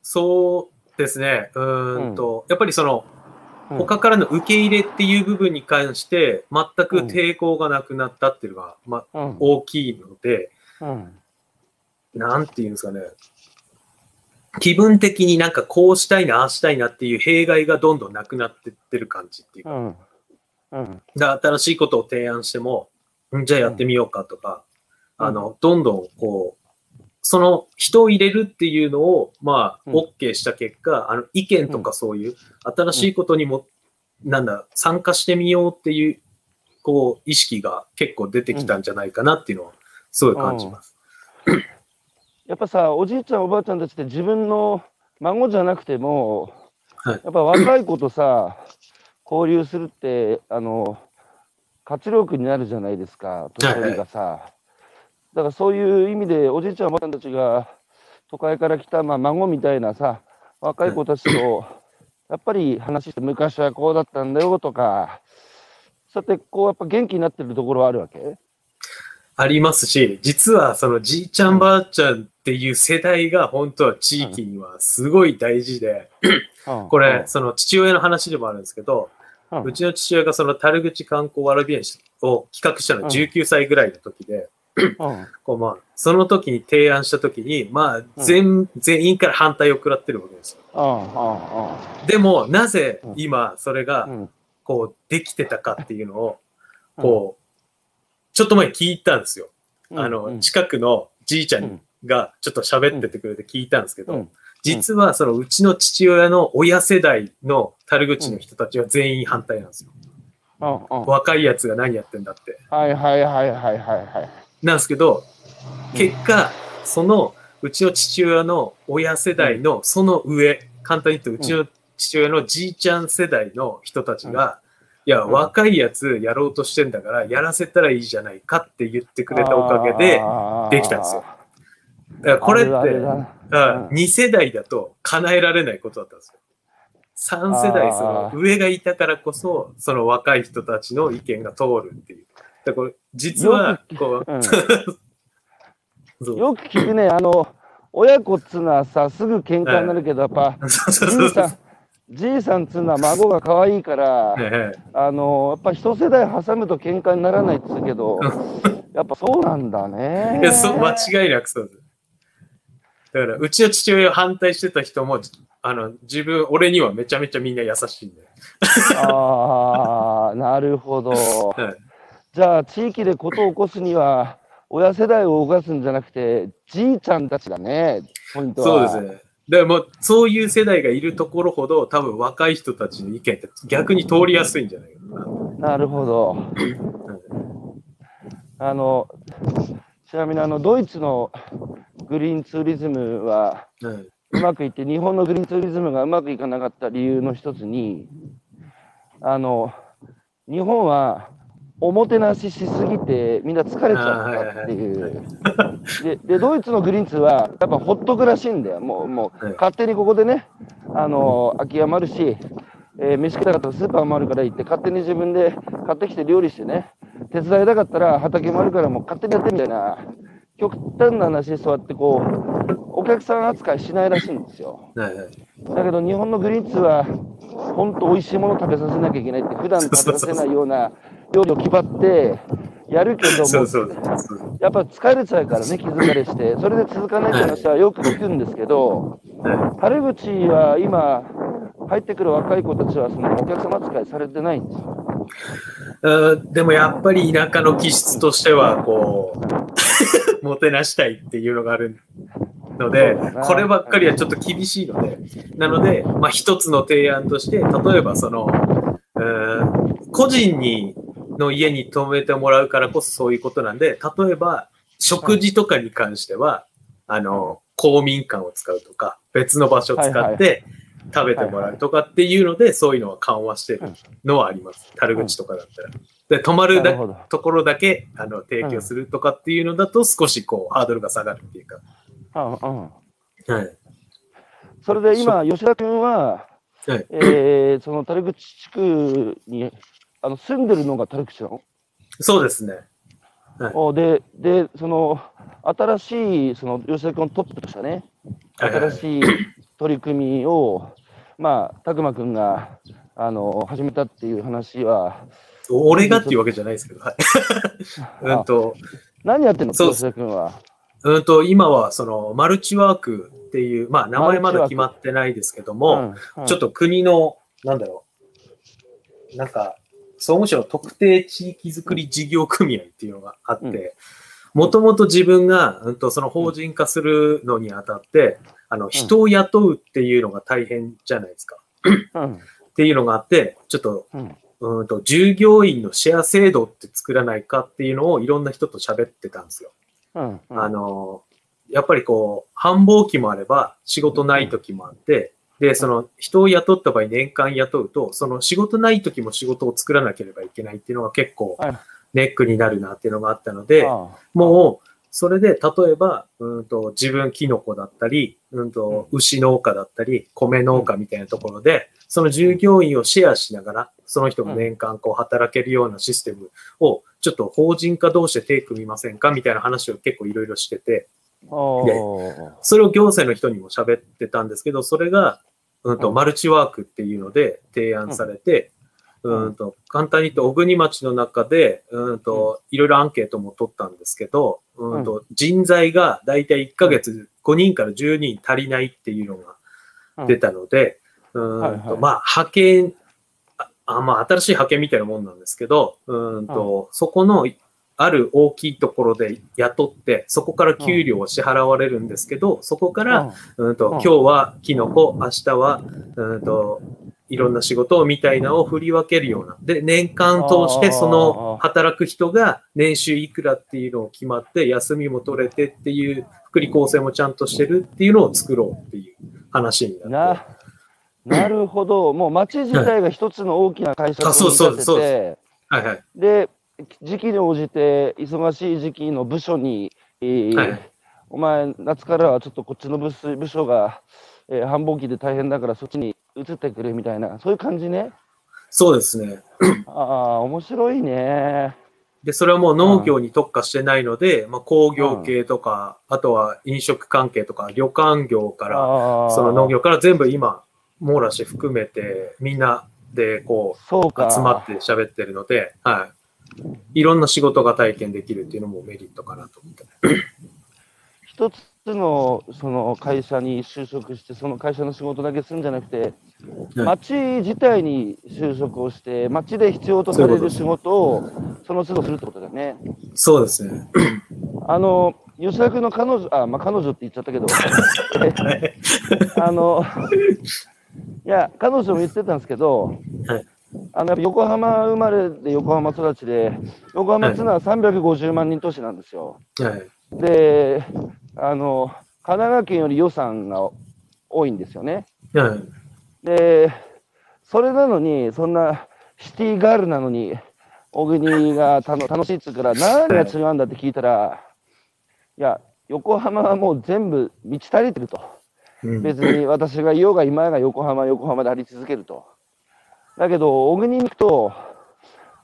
B: そうですね。うーんと、やっぱりその、
A: うん
B: 他からの受け入れっていう部分に関して、全く抵抗がなくなったっていうのが、まあ、
A: うん。
B: 大きいので、
A: うん。
B: なんていうんですかね。気分的になんかこうしたいな、ああしたいなっていう弊害がどんどんなくなってってる感じっていうか、
A: うん。うん。
B: で新しいことを提案しても、んじゃあやってみようかとか、
A: うん
B: あの、どんどんこう、その人を入れるっていうのを、まあ、
A: うん。
B: OK した結果、あの、意見とかそういう、新しいことにも、なんだ、参加してみようっていう、こう、意識が結構出てきたんじゃないかなっていうのは、すごい感じます。
A: やっぱさ、おじいちゃん、おばあちゃんたちって自分の孫じゃなくても、
B: はい。
A: やっぱ若い子とさ、交流するって、あの、活力になるじゃないですか、年寄りがさ。だからそういう意味で、おじいちゃん、おばあちゃんたちが、都会から来た、まあ、孫みたいなさ、若い子たちと、やっぱり話して、昔はこうだったんだよとか、そうやってこう、やっぱ元気になってるところはあるわけ？
B: ありますし、実はそのじいちゃんばあちゃんっていう世代が本当は地域にはすごい大事で、これ、その父親の話でもあるんですけど、
A: う
B: ちの父親がその樽口観光わらび園を企画したのは19歳ぐらいの時で、
A: うん
B: こうまあ、その時に提案した時に、まあ、全、全員から反対を食らってるわけですよ。
A: うん
B: でも、なぜ今、それが
A: う、ん。
B: こう、できてたかっていうのを、こう、ちょっと前に聞いたんですよ。
A: うん。
B: あの、
A: うん。
B: 近くのじいちゃ
A: うん。ん
B: がちょっと喋っててくれて聞いたんですけど
A: うん、
B: 実はそのうちの父親の親世代の樽口の人たちは全員反対なんですよ。
A: うん。うん。
B: 若いやつが何やってんだって。
A: はいはいはいはいはいはい。
B: なんですけど、結果、その、うちの父親の親世代のその上、簡単に言うと、うちの父親のじいちゃん世代の人たちが、いや、
A: うん。
B: 若いやつやろうとしてんだから、やらせたらいいじゃないかって言ってくれたおかげで、できたんですよ。だからこれって、
A: あるあるだな
B: あ2世代だと叶えられないことだったんですよ。3世代、その上がいたからこそ、その若い人たちの意見が通るっていう。だ実は、こ う、
A: よく聞くね、あの、親子っつうのはさ、すぐ喧嘩になるけど、やっぱ、じいさん、じいさんっつうのは孫が可愛いから、
B: ええ
A: あの、やっぱ一世代挟むと喧嘩にならないっつうけど、やっぱそうなんだね。
B: いやそう間違いなくそうです。だから、うちの父親を反対してた人も、あの、自分、俺にはめちゃめちゃみんな優しいんで。
A: ああ、なるほど。
B: はい
A: じゃあ、地域でことを起こすには、親世代を動かすんじゃなくて、じいちゃんたちだね、ポイントは。
B: そうですね。だからもう、そういう世代がいるところほど、多分若い人たちの意見って逆に通りやすいんじゃないかな。
A: なるほど。あの、ちなみにあの、ドイツのグリーンツーリズムは、
B: うん
A: うまくいって、日本のグリーンツーリズムがうまくいかなかった理由の一つに、あの、日本はおもてなししすぎて、みんな疲れちゃったっていう。でで、ドイツのグリーンツーは、やっぱほっとくらしいんだよ。もう、もう
B: はい
A: 勝手にここでね、あの、空き家もあるし、えー飯食いたかったらスーパーもあるから行って、勝手に自分で買ってきて料理してね、手伝いたかったら畑もあるからもう勝手にやってみたいな、極端な話、そうやってこう、お客さん扱いしないらしいんですよ。
B: はいはい
A: だけど日本のグリーンツーは、本当美味しいもの食べさせなきゃいけないって、普段食べさせないような料理を決まってやるけども。やっぱ疲れちゃうからね、気疲れして、それで続かないって話はよく聞くんですけど、
B: は
A: 春口は今、入ってくる若い子たちはそのお客様扱いされてないんですよ。
B: でもやっぱり田舎の気質としては、こう、もてなしたいっていうのがあるのでこればっかりはちょっと厳しいので、なので、まあ一つの提案として、例えばその、うん個人にの家に泊めてもらうからこそそういうことなんで、例えば食事とかに関しては、あの、公民館を使うとか、別の場所を使
A: はい
B: って食べてもらうとかっていうので、そういうのは緩和してるのはあります。樽口とかだったら。で、泊まる。ところだけあの提供するとかっていうのだと少しこうハードルが下がるっていうか。はい。
A: それで今、吉田君は、
B: はい
A: えーその樽口地区にあの住んでるのが樽口なの
B: そうですね。
A: おで、で、その、新しい、その、吉田君のトップとしたね、
B: はいはい。
A: 新しい取り組みを、まあ、拓磨君が、あの、始めたっていう話は、
B: 俺がっていうわけじゃないですけど、はい。うんと、
A: 何やってんの？
B: そう。
A: 吉田君は。
B: うんと、今はそのマルチワークっていう、まあ名前まだ決まってないですけども、ちょっ
A: と、
B: と国の、なんだろう、なんか、総務省特定地域づくり事業組合っていうのがあっ
A: うん。
B: て、もともと自分が、うんと、その法人化するのにあたって、あの、人を雇うっていうのが大変じゃないですか。
A: うん、
B: っていうのがあって、ちょっと、
A: うん、
B: うんと、従業員のシェア制度って作らないかっていうのをいろんな人と喋ってたんですよ。あの、やっぱりこう、繁忙期もあれば仕事ない時もあって、で、その人を雇った場合年間雇うと、その仕事ない時も仕事を作らなければいけないっていうのが結構
A: はい。
B: ネックになるなっていうのがあったので、
A: あ
B: もう、それで、例えば、うんと、自分キノコだったり、うんと、牛農家だったり、米農家みたいなところで、その従業員をシェアしながら、その人が年間こう働けるようなシステムを、ちょっと法人化同士で手組みませんかみたいな話を結構いろいろしてて、それを行政の人にも喋ってたんですけど、それが、うんと、
A: うん。
B: マルチワークっていうので提案されて、
A: うん。
B: うんと、簡単に言うと、小国町の中で、うんと、いろいろアンケートも取ったんですけど、うんと、人材がだいたい1ヶ月5人から10人足りないっていうのが出たので、うんと、まあ、派遣、ああまあ、新しい派遣みたいなもんなんですけど、うんと、そこの、ある大きいところで雇って、そこから給料を支払われるんですけど、そこから、うんと、
A: うん
B: 今日はキノコ、明日は、うんと、いろんな仕事みたいなのを振り分けるような。で、年間通してその働く人が年収いくらっていうのを決まって、休みも取れてっていう、福利厚生もちゃんとしてるっていうのを作ろうっていう話になって。
A: ななるほど。もう町自体が一つの大きな会社としてて、はいはい。で、時期に応じて忙しい時期の部署に、えーはい、お前、夏からはちょっとこっちの部部署が、えー、繁忙期で大変だからそっちに移ってくれみたいな、そういう感じね？
B: そうですね。
A: ああ、面白いね。
B: で、それはもう農業に特化してないので、まあ、工業系とか、あとは飲食関係とか、旅館業から、その農業から全部今、網羅して含めて、みんなでこう、集まって喋ってるので、はい。いろんな仕事が体験できるっていうのもメリットかなと思って。
A: 一つのその会社に就職して、その会社の仕事だけするんじゃなくて、町自体に就職をして、町で必要とされる仕事をその都度するってことだよね。
B: そうですね。
A: あの、吉田君の彼女、あ、まあ、彼女って言っちゃったけど、あの、いや、彼女も言ってたんですけど、はい、あのやっぱ横浜生まれで横浜育ちで、横浜っていうのは350万人都市なんですよ。はい、で、あの、神奈川県より予算が多いんですよね。はい、で、それなのに、そんなシティガールなのに、小国がたの楽しいっつうから何が違うんだって聞いたら、いや、横浜はもう全部満ち足りてると。別に私がいようが今が横浜、横浜であり続けると。だけど、小国に行くと、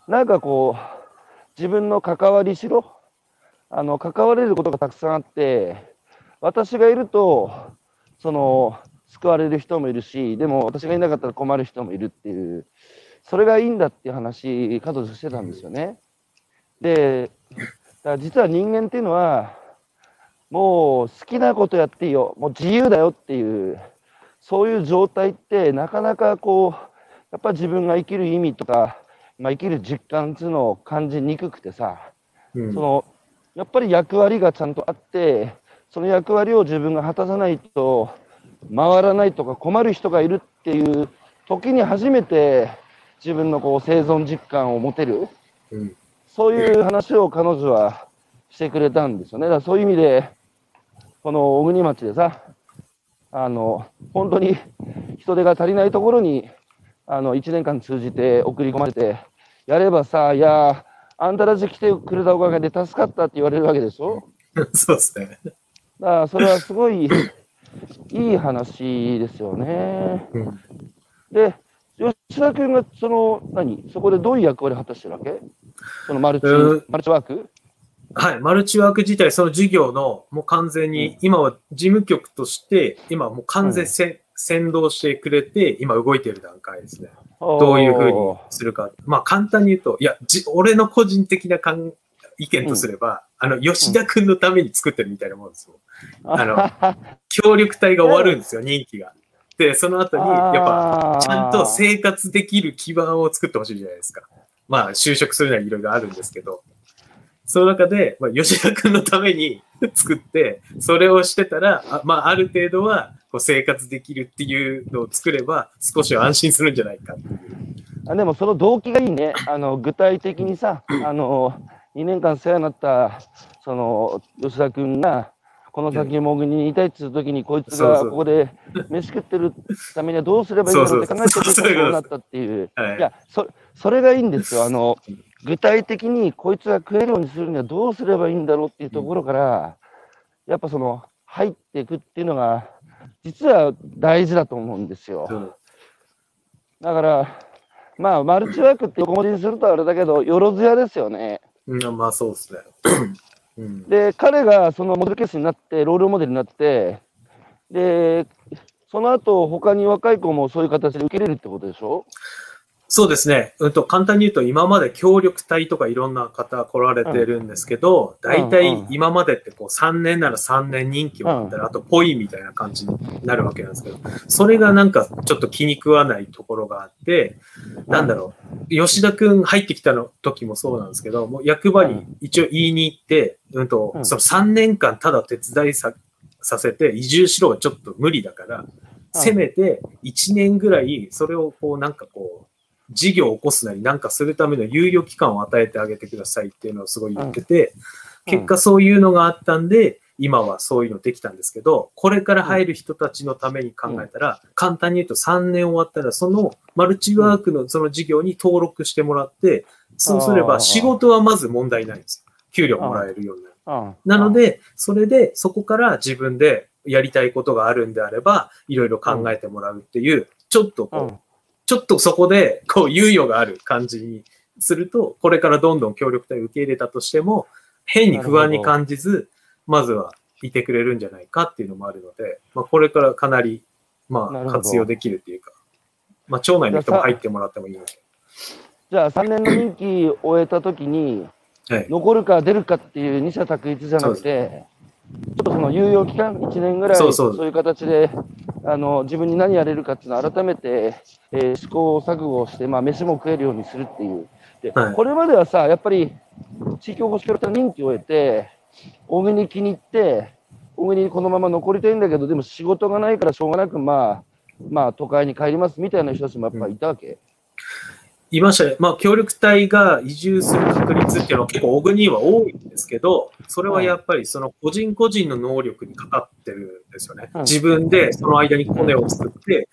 A: なんかこう、自分の関わりしろ、あの、関われることがたくさんあって、私がいると、その、救われる人もいるし、でも私がいなかったら困る人もいるっていう、それがいいんだっていう話、家族してたんですよね。で、だから実は人間っていうのは、もう好きなことやっていいよ、もう自由だよっていう、そういう状態ってなかなかこう、やっぱ自分が生きる意味とか、まあ、生きる実感っていうのを感じにくくてさ、うん、そのやっぱり役割がちゃんとあって、その役割を自分が果たさないと回らないとか困る人がいるっていう時に初めて自分のこう生存実感を持てる、うん、そういう話を彼女はしてくれたんですよね。だからそういう意味で、この小国町でさ、あの、本当に人手が足りないところに、あの、1年間通じて送り込まれて、やればさ、いや、あんたたち来てくれたおかげで助かったって言われるわけでしょ？
B: そうですね。
A: だからそれはすごい いい話ですよね。うん、で、吉田君がその何そこでどういう役割を果たしてるわけ？そのマルチ、マルチワーク？
B: はい、マルチワーク自体、その事業のもう完全に、今は事務局として、今もう完全せ、うん、先導してくれて、今動いている段階ですね。どういうふうにするか。まあ簡単に言うと、いや、じ俺の個人的な感意見とすれば、うん、あの、吉田君のために作ってるみたいなもんですよ。あの、協力隊が終わるんですよ、任期が。で、その後に、やっぱ、ちゃんと生活できる基盤を作ってほしいじゃないですか。まあ、就職するにはいろいろあるんですけど、その中で、まあ、吉田君のために 作って、それをしてたら、あまあ、ある程度はこう生活できるっていうのを作れば、少しは安心するんじゃないかっていう。
A: あでも、その動機がいいね。あの具体的にさ、あの2年間世話になったその吉田君が、この先もぐにいたいっていう時に、こいつがここで飯食ってるためにはどうすればいいんだろうって考えてるとこうなったっていう。いやそ、それがいいんですよ。あの具体的にこいつが食えるようにするにはどうすればいいんだろうっていうところから、やっぱその入っていくっていうのが、実は大事だと思うんですよ。だから、まあ、マルチワークって横文字にするとあれだけど、よろずやですよね。
B: うん、まあそうですね。
A: うん、で、彼がそのモデルケースになって、ロールモデルになって、で、その後、他に若い子もそういう形で受け入れるってことでしょ？
B: そうですね。うんと、簡単に言うと、今まで協力隊とかいろんな方来られてるんですけど、大体今までってこう3年なら3年任期をあったら、あとぽいみたいな感じになるわけなんですけど、それがなんかちょっと気に食わないところがあって、なんだろう、吉田くん入ってきたの時もそうなんですけど、もう役場に一応言いに行って、うんと、その3年間ただ手伝いささせて移住しろはちょっと無理だから、せめて1年ぐらい、それをこう、なんかこう、事業を起こすなりなんかするための猶予期間を与えてあげてくださいっていうのをすごい言ってて、結果そういうのがあったんで、今はそういうのできたんですけど、これから入る人たちのために考えたら、簡単に言うと3年終わったら、そのマルチワークのその事業に登録してもらって、そうすれば仕事はまず問題ないんですよ。給料もらえるようになる。
A: うん。
B: なので、それでそこから自分でやりたいことがあるんであれば、いろいろ考えてもらうっていう、ちょっと
A: うん、
B: こう、ちょっとそこで、こう、猶予がある感じにすると、これからどんどん協力隊を受け入れたとしても、変に不安に感じず、まずはいてくれるんじゃないかっていうのもあるので、まあ、これからかなり、まあ、活用できるっていうか、まあ、町内の人も入ってもらってもいいので。
A: じゃあ3年の任期を終えたときに、
B: はい。
A: 残るか出るかっていう二者択一じゃなくて、ちょっとその猶予期間、1年ぐらい、
B: そうそう
A: いう形であの自分に何やれるかっていうのを改めて、えー試行錯誤をして、まあ、飯も食えるようにするっていう。で
B: はい
A: これまではさ、やっぱり地域おこし協力隊の任期を終えて、大国に気に入って、大国にこのまま残りたいんだけど、でも仕事がないからしょうがなく、まあ、まあ、都会に帰りますみたいな人たちもやっぱいたわけ。
B: いましたね。まあ、協力隊が移住する確率っていうのは結構小国は多いんですけど、それはやっぱりその個人個人の能力にかかってるんですよね。
A: うん
B: 自分でその間にコネを作って、
A: うん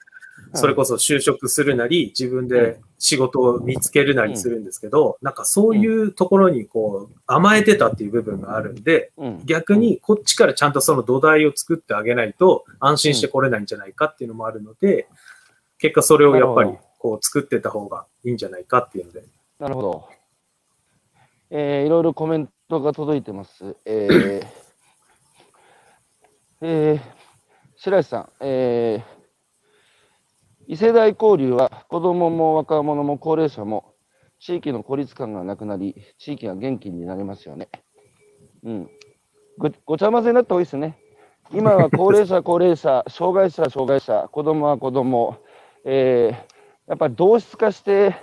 B: それこそ就職するなり、自分で仕事を見つけるなりするんですけど、なんかそういうところにこう甘えてたっていう部分があるんで、
A: うん、
B: 逆にこっちからちゃんとその土台を作ってあげないと安心して来れないんじゃないかっていうのもあるので、結果それをやっぱりこう作ってた方がいいんじゃないかっていうので。
A: なるほど。えーいろいろコメントが届いてます。えー えー白石さん、えー異世代交流は子どもも若者も高齢者も地域の孤立感がなくなり、地域が元気になりますよね。うん。ごごちゃ混ぜになった方がいいですね。今は高齢者、高齢者、障害者、障害者、子供は子供、えーやっぱり同質化して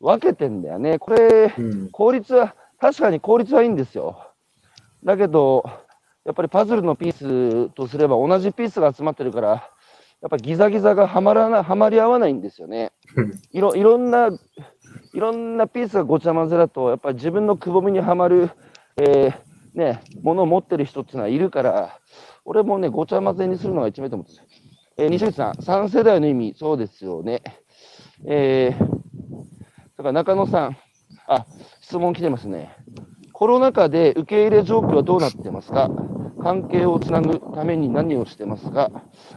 A: 分けてんだよね。これ、
B: うん
A: 効率は、確かに効率はいいんですよ。だけど、やっぱりパズルのピースとすれば同じピースが集まってるから、やっぱギザギザがはまらな、はまり合わないんですよね。
B: うん
A: いろいろんな、いろんなピースがごちゃ混ぜだと、やっぱり自分のくぼみにはまる、えーね、ものを持ってる人っていうのはいるから、俺もね、ごちゃ混ぜにするのが一番いいと思うんですよ。えー西口さん、3世代の意味、そうですよね。えー、だから中野さん、あ、質問来てますね。コロナ禍で受け入れ状況はどうなってますか？関係をつなぐために何をしてますか？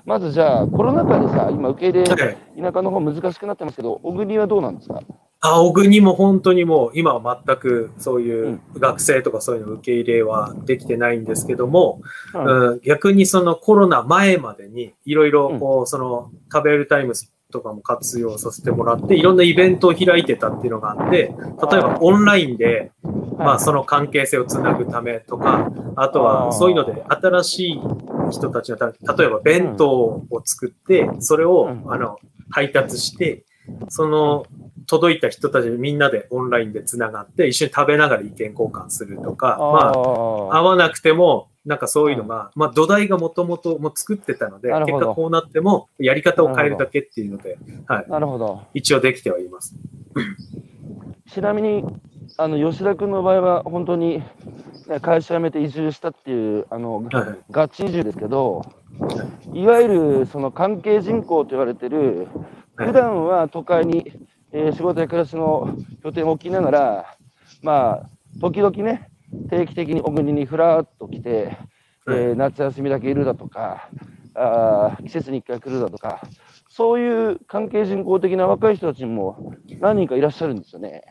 A: まずじゃあ、コロナ禍でさ、今受け入れ、
B: はい。
A: 田舎の方難しくなってますけど、小国はどうなんですか？
B: 青国も本当にもう今は全くそういう学生とかそういうの受け入れはできてないんですけども、
A: うん
B: うん逆にそのコロナ前までにいろいろこうその食べるタイムスとかも活用させてもらっていろんなイベントを開いてたっていうのがあって、例えばオンラインでまあその関係性をつなぐためとか、あとはそういうので新しい人たちのため、例えば弁当を作って、それを
A: うん。
B: あの配達して、その届いた人たちみんなでオンラインでつながって一緒に食べながら意見交換するとか、まあ
A: あ
B: 合わなくても、なんかそういうのが、まあ土台がもともともう作ってたので、結果こうなってもやり方を変えるだけっていうので、はい。
A: なるほど。
B: 一応できてはいます。
A: ちなみに、あの吉田君の場合は、本当に、ね、会社辞めて移住したっていう、あの、
B: はい
A: ガチ移住ですけど、いわゆるその関係人口と言われてる、
B: はい
A: 普段は都会に、えー仕事や暮らしの拠点を置きながら、まあ、時々ね、定期的に小国にふらっと来て、えー夏休みだけいるだとか、あー季節に1回来るだとか、そういう関係人口的な若い人たちも何人かいらっしゃるんですよね。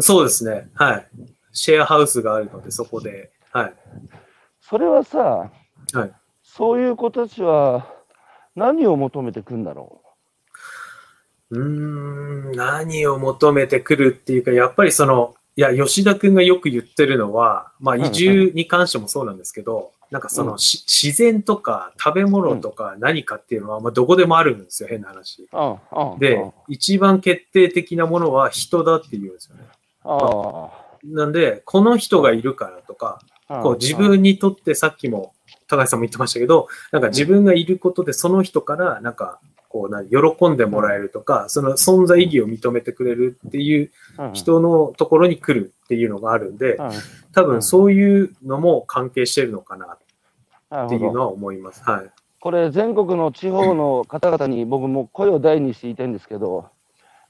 B: そうですね。はい。シェアハウスがあるので、そこで、はい。
A: それはさ、
B: はい。
A: そういう子たちは何を求めてくんだろ
B: うーん、何を求めてくるっていうか、やっぱりその、いや、吉田くんがよく言ってるのは、まあ、移住に関してもそうなんですけど、なんかその、
A: うん。
B: し自然とか食べ物とか何かっていうのは、まあ、どこでもあるんですよ、変な話。で
A: うん、
B: 一番決定的なものは人だっていうんですよね。
A: あ
B: なんで、この人がいるからとか、
A: あ。
B: こう自分にとってさっきも高橋さんも言ってましたけど、なんか自分がいることでその人から、なんか、こうな、喜んでもらえるとか、その存在意義を認めてくれるっていう
A: うん
B: 人のところに来るっていうのがあるんで、
A: うん
B: 多分そういうのも関係してるのかな。っていうのは思います。はい。
A: これ、全国の地方の方々に僕も声を大にして言いたいんですけど、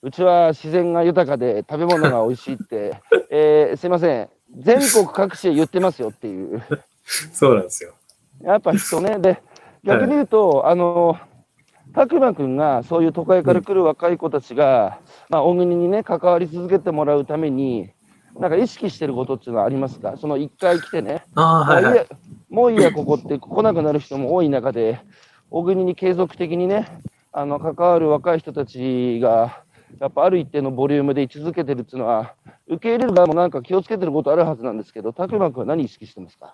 A: うちは自然が豊かで食べ物が美味しいって、えーすいません、全国各地で言ってますよっていう。
B: そうなんですよ。
A: やっぱ人ね、で、逆に言うと、あの、拓磨君がそういう都会から来る若い子たちが、まあ、小国にね、関わり続けてもらうために、なんか意識してることっていうのはありますか？その一回来てね、
B: ああ、はいはい。
A: もういいやもういいや、ここって来なくなる人も多い中で、小国に継続的にね、あの関わる若い人たちが、やっぱある一定のボリュームで居続けてるっていうのは、受け入れる側もなんか気をつけてることあるはずなんですけど、拓磨君は何意識してますか？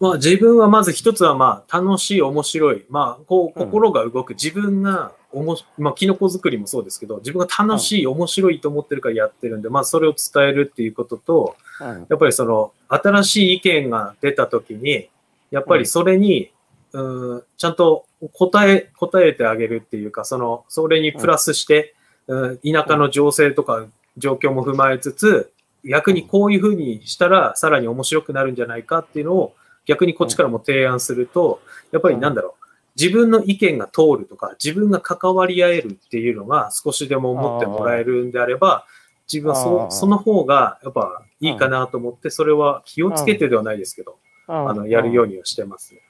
B: まあ自分はまず一つはまあ楽しい、面白い、まあこう
A: うん。
B: 心が動く、自分がおもし、まあキノコ作りもそうですけど、自分が楽しい、面白いと思ってるからやってるんで、まあそれを伝えるっていうことと、
A: うん。
B: やっぱりその新しい意見が出たときに、やっぱりそれに、うん、ちゃんと答え、答えてあげるっていうか、その、それにプラスして、うん、田舎の情勢とか状況も踏まえつつ、逆にこういうふうにしたらさらに面白くなるんじゃないかっていうのを逆にこっちからも提案すると、やっぱりなんだろう、自分の意見が通るとか、自分が関わり合えるっていうのが少しでも思ってもらえるんであれば、自分は
A: あ
B: そ
A: ー
B: その方がやっぱいいかなと思って、それは気をつけてではないですけど、あの、やるようにはしてますね。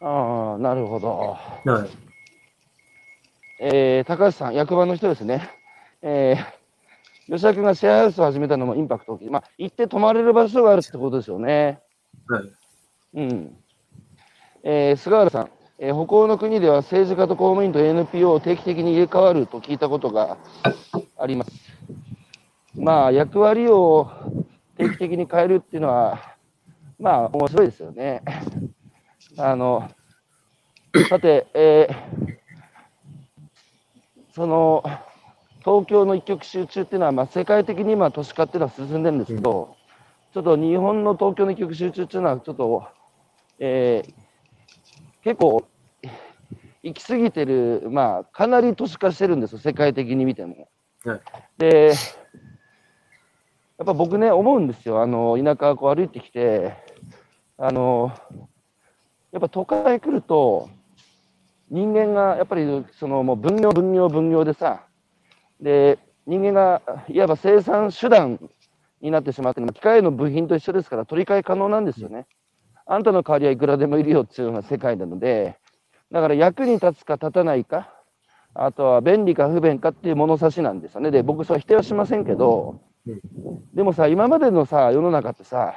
A: ああ、なるほど。
B: はい。
A: えー高橋さん、役場の人ですね。えー、吉田君がシェアハウスを始めたのもインパクト大きい。まあ、行って泊まれる場所があるってことですよね。
B: はい。
A: うん。えー菅原さん、えー北欧の国では政治家と公務員と NPO を定期的に入れ替わると聞いたことがあります。まあ、役割を定期的に変えるっていうのは、まあ、面白いですよね。あの、さて、えーその、東京の一極集中っていうのは、まあ、世界的に今、都市化っていうのは進んでるんですけど、ちょっと日本の東京の一極集中っていうのは、ちょっと、えー結構、行き過ぎてる、まあ、かなり都市化してるんですよ、世界的に見ても。
B: はい
A: で、やっぱ僕ね、思うんですよ、あの田舎をこう歩いてきて、あのやっぱ都会来ると、人間がやっぱりそのもう分業、分業、分業でさ、で人間がいわば生産手段になってしまって、機械の部品と一緒ですから、取り替え可能なんですよね。あんたの代わりはいくらでもいるよっていうような世界なので、だから役に立つか立たないか、あとは便利か不便かっていう物差しなんですよね。で、僕、それは否定はしませんけど、でもさ、今までのさ、世の中ってさ、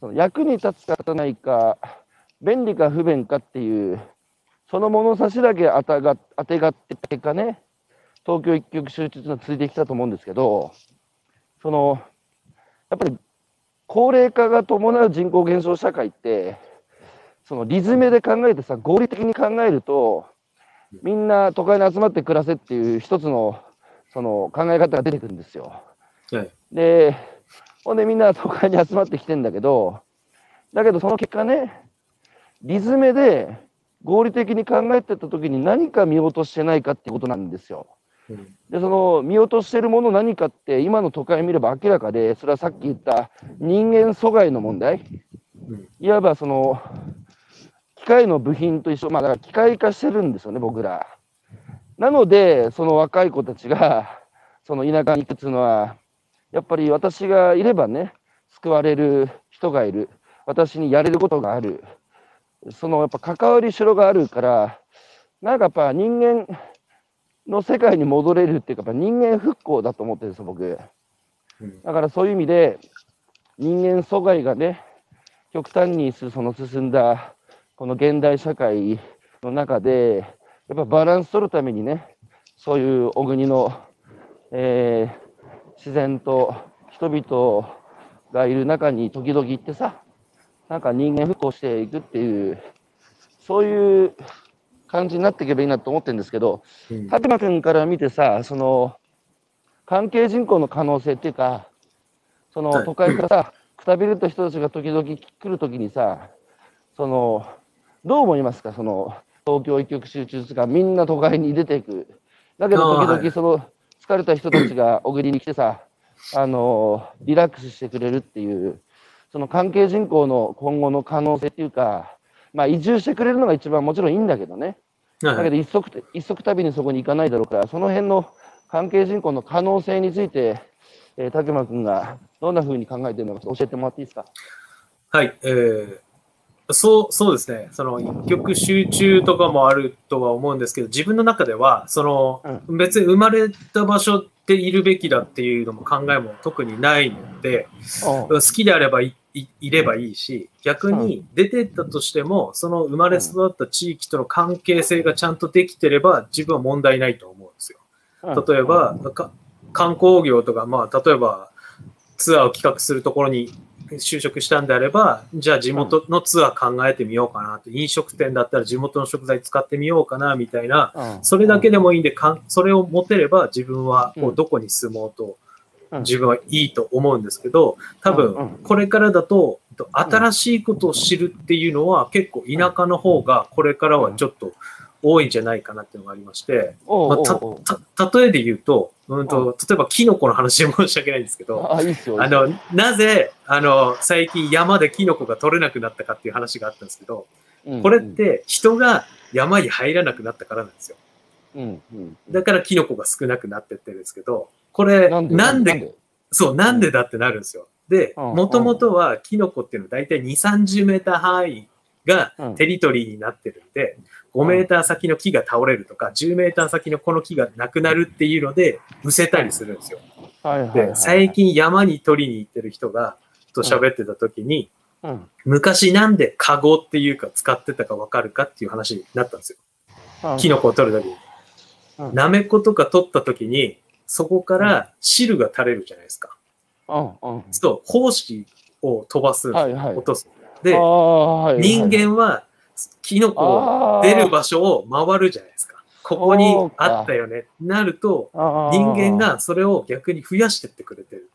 A: その役に立つか立たないか、便利か不便かっていう、その物差しだけ当たが当てがって結果ね、東京一極集中が続いてきたと思うんですけど、その、やっぱり高齢化が伴う人口減少社会って、そのリズムで考えてさ、合理的に考えると、みんな都会に集まって暮らせっていう一つのその考え方が出てくるんですよ。
B: はい。
A: で、ほんでみんな都会に集まってきてんだけど、だけどその結果ね、リズムで合理的に考えてった時に何か見落としてないかってことなんですよ。
B: うん
A: で、その見落としてるもの何かって今の都会見れば明らかで、それはさっき言った人間阻害の問題。
B: うん
A: いわばその機械の部品と一緒、まあだから機械化してるんですよね、僕ら。なので、その若い子たちが、その田舎に行くっていうのは、やっぱり私がいればね、救われる人がいる。私にやれることがある。そのやっぱ関わりしろがあるから、なんかやっぱ人間の世界に戻れるっていうか、やっぱ人間復興だと思ってるんですよ、僕。
B: うん
A: だからそういう意味で、人間阻害がね、極端にその進んだこの現代社会の中で、やっぱバランス取るためにね、そういう小国の、えー自然と人々がいる中に時々行ってさ、なんか人間復興していくっていう、そういう感じになっていけばいいなと思ってるんですけど、
B: うん。
A: 拓磨君から見てさ、その関係人口の可能性っていうか、その
B: はい。
A: 都会からさ、くたびれた人たちが時々来るときにさ、そのどう思いますか、その東京一極集中とか、みんな都会に出ていく。だけど、時々その疲れた人たちが小栗に来てさ、あのリラックスしてくれるっていう、その関係人口の今後の可能性っていうか、まあ、移住してくれるのが一番もちろんいいんだけどね。だけど一足一足旅にそこに行かないだろうから、その辺の関係人口の可能性について、えー、竹間君がどんなふうに考えているのか教えてもらっていいですか？
B: はい、えー、そう、そうですね。その一極集中とかもあるとは思うんですけど、自分の中では、その、うん、別に生まれた場所でいるべきだっていうのも考えも特にないので、好きであればいいればいいし、逆に出てったとしても、その生まれ育った地域との関係性がちゃんとできてれば、自分は問題ないと思うんですよ。例えば、観光業とか、まあ、例えば、ツアーを企画するところに就職したんであれば、じゃあ地元のツアー考えてみようかなと、飲食店だったら地元の食材使ってみようかなみたいな、それだけでもいいんで、かんそれを持てれば自分はこうどこに住もうと、自分はいいと思うんですけど、多分これからだと、新しいことを知るっていうのは結構田舎の方がこれからはちょっと多いんじゃないかなっていうのがありまして、まあ、た例えで言うと、うんと、例えばキノコの話で申し訳ないんですけど、
A: あ
B: の、なぜ、あの、最近山でキノコが取れなくなったかっていう話があったんですけど、これって人が山に入らなくなったからなんですよ。うんうん、だからキノコが少なくなってってるんですけど、これ、なんで？そう、なんでだってなるんですよ。で、もともとはキノコっていうのは大体2、30メーター範囲がテリトリーになってるんで、5メーター先の木が倒れるとか、10メーター先のこの木がなくなるっていうので、むせたりするんですよ。で、最近山に取りに行ってる人が、と喋ってた時に、うん、昔なんでカゴっていうか使ってたかわかるかっていう話になったんですよ。キノコを取る時に。なめことか取った時に、そこから汁が垂れるじゃないですか。そう、胞子を飛ばす、落とす。で、人間はキノコ出る場所を回るじゃないですか。ここにあったよね。なると、人間がそれを逆に増やしてってくれてる。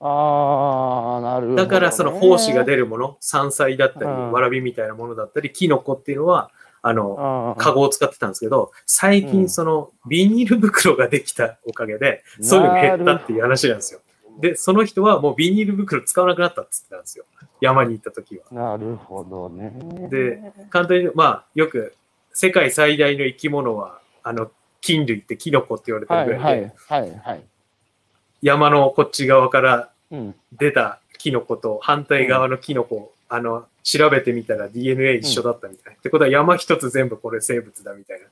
A: ああ、なるほど、
B: ね、だからその胞子が出るもの、山菜だったり、わらびみたいなものだったり、キノコっていうのは、あの、カゴを使ってたんですけど、最近そのビニール袋ができたおかげで、そういうのが減ったっていう話なんですよ。で、その人はもうビニール袋使わなくなったって言ってたんですよ。山に行った時は。
A: なるほどね。
B: で、簡単に、まあ、よく、世界最大の生き物は、あの、菌類ってキノコって言われてるぐらいで、はい、はい、はい。山のこっち側から出たキノコと反対側のキノコ、うん、あの、調べてみたら DNA 一緒だったみたいな。うん、ってことは山一つ全部これ生物だみたいな。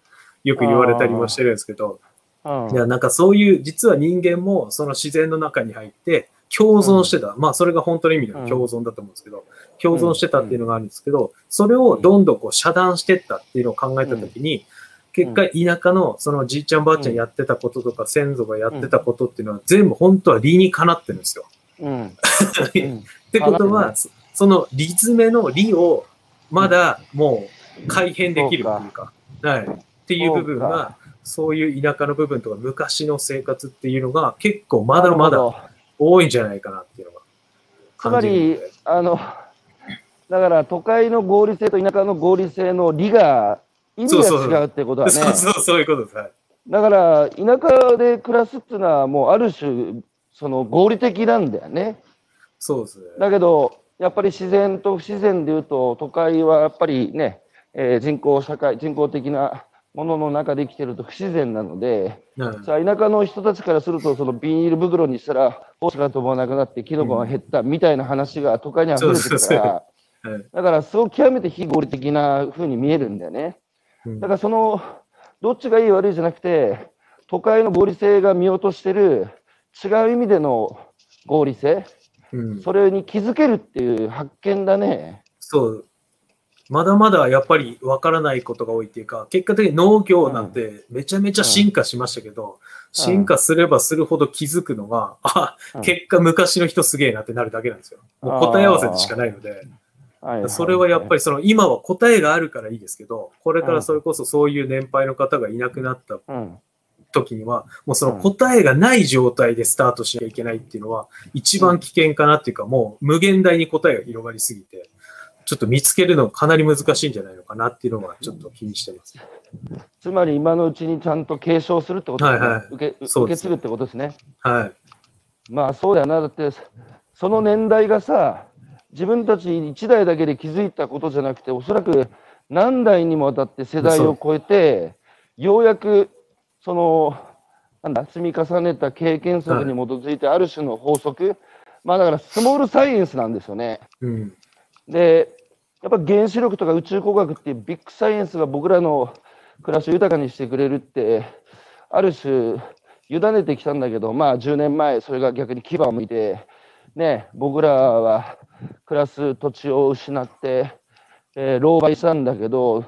B: よく言われたりもしてるんですけど、いや、なんかそういう、実は人間もその自然の中に入って共存してた。うん、まあそれが本当の意味での共存だと思うんですけど、共存してたっていうのがあるんですけど、それをどんどんこう遮断してったっていうのを考えたときに、結果田舎のそのじいちゃんばあちゃんやってたこととか先祖がやってたことっていうのは全部本当は理にかなってるんですよ。うん、ってことは、そのリズメの理をまだもう改変できるっていうか、はい。っていう部分が、そういう田舎の部分とか昔の生活っていうのが結構まだまだ多いんじゃないかなっていうのが
A: つまり、あの、だから都会の合理性と田舎の合理性の理が、意味が違うってことはね。
B: そうそうそういうことです。はい、
A: だから、田舎で暮らすっていうのは、もうある種、その合理的なんだよね。
B: そうですね。
A: だけど、やっぱり自然と不自然でいうと、都会はやっぱりね、えー、人口社会、人工的なものの中で生きてると不自然なので、うん、さあ田舎の人たちからすると、そのビニール袋にしたら、胞子が飛ばなくなって、キノコが減ったみたいな話が都会には溢れてるから、だからそう極めて非合理的な風に見えるんだよね。だからその、どっちがいい悪いじゃなくて、都会の合理性が見落としてる違う意味での合理性、うん、それに気づけるっていう発見だね。
B: そう。まだまだやっぱりわからないことが多いっていうか、結果的に農業なんてめちゃめちゃ進化しましたけど、うん、進化すればするほど気づくのが、あ、結果昔の人すげえなってなるだけなんですよ。もう答え合わせでしかないので。それはやっぱりその今は答えがあるからいいですけど、これからそれこそそういう年配の方がいなくなった時には、もうその答えがない状態でスタートしなきゃいけないっていうのは一番危険かなっていうか、もう無限大に答えが広がりすぎて、ちょっと見つけるのかなり難しいんじゃないのかなっていうのはちょっと気にしてます。
A: つまり今のうちにちゃんと継承するってことですね。
B: はいはい
A: 受け受け継ぐってことですね。
B: はい。
A: まあそうだよな。だって、その年代がさ、自分たち一代だけで気づいたことじゃなくて、おそらく何代にもわたって世代を超えて、ようやく、その、なんだ、積み重ねた経験則に基づいて、ある種の法則、まあだからスモールサイエンスなんですよね。
B: うん。
A: で、やっぱ原子力とか宇宙工学っていうビッグサイエンスが僕らの暮らしを豊かにしてくれるって、ある種、委ねてきたんだけど、まあ10年前、それが逆に牙を向いて、ね、僕らは暮らす土地を失って、えー狼狽したんだけど、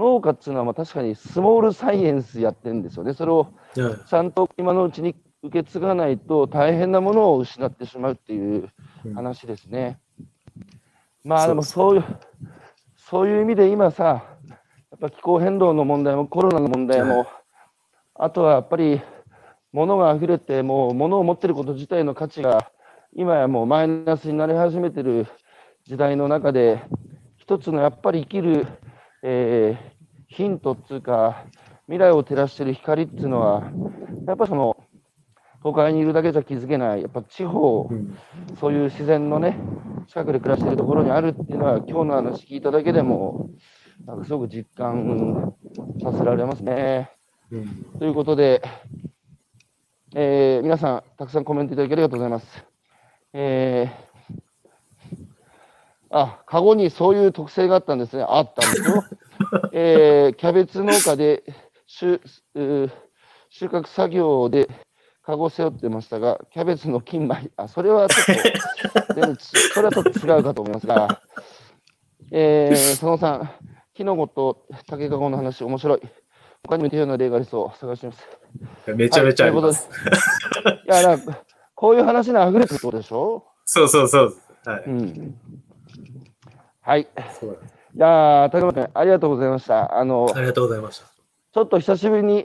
A: 農家っていうのはまあ確かにスモールサイエンスやってるんですよね。それを
B: はい
A: ちゃんと今のうちに受け継がないと大変なものを失ってしまうっていう話ですね。まあでもそういう、そういう意味で今さ、やっぱ気候変動の問題もコロナの問題も、あとはやっぱり物が溢れて、もう物を持ってること自体の価値が今やもうマイナスになり始めてる時代の中で、一つのやっぱり生きる、えーヒントっていうか、未来を照らしてる光っていうのは、やっぱその、都会にいるだけじゃ気づけない、やっぱ地方、そういう自然のね、近くで暮らしているところにあるっていうのは、今日の話聞いただけでも、なんかすごく実感させられますね。
B: うん
A: ということで、えー皆さん、たくさんコメントいただきありがとうございます。えーあ、カゴにそういう特性があったんですね。あったんですよ。えーキャベツ農家で収収穫作業でカゴ背負ってましたが、キャベツの金米、あ、それはちょっと、それはちょっと違うかと思いますが、えー、佐野さん、キノコと竹かごの話、面白い。他にも似たような例がありそう、探します。
B: めちゃめちゃあります。
A: はい、といや、なんか、こういう話に溢れてるってことでしょ？
B: そうそうそう。はい。
A: うん。はい。い
B: そうなんです
A: やー、高山君、ありがとうございました。あの、
B: ありがとうございました。
A: ちょっと久しぶりに、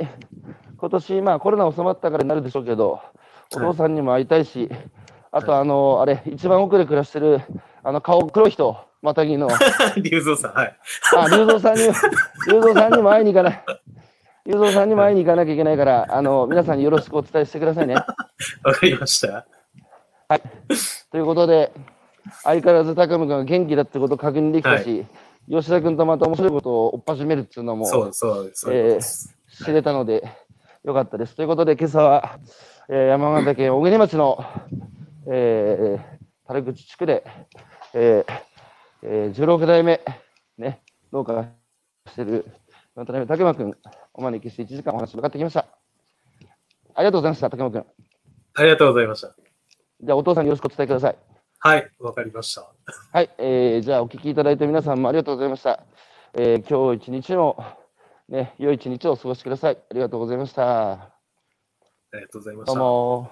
A: 今年、まあコロナ収まったからになるでしょうけど、お父さんにも会いたいし、あと、あの、あれ、一番奥で暮らしてる、あの、顔黒い人、またぎの、
B: 龍造さん、はい。
A: あ、龍造さんに、龍造さんにも会いに行かない。龍造さんにも会いに行かなきゃいけないから、あの、皆さんによろしくお伝えしてくださいね。
B: わかりました。
A: ということで、相変わらず高野君が元気だってことを確認できたし、吉田君とまた面白いことを追っ始めるっていうのも
B: そうそう、そういうことです。
A: 知れたので、よかったです。ということで、今朝は、えー山形県小国町の、えー、樽口地区で、えーえー、16代目、ね、農家がしている渡辺武馬君、お招きして1時間お話伺ってきました。ありがとうございました、武馬君。
B: ありがとうございました。
A: じゃあ、お父さんによろしくお伝えください。
B: はい、わかりました。
A: はい、えー、じゃあお聞きいただいた皆さんもありがとうございました。えー、今日一日も、ね、良い一日をお過ごしください。ありがとうございました。
B: ありがとうございまし
A: どう
B: た。
A: も。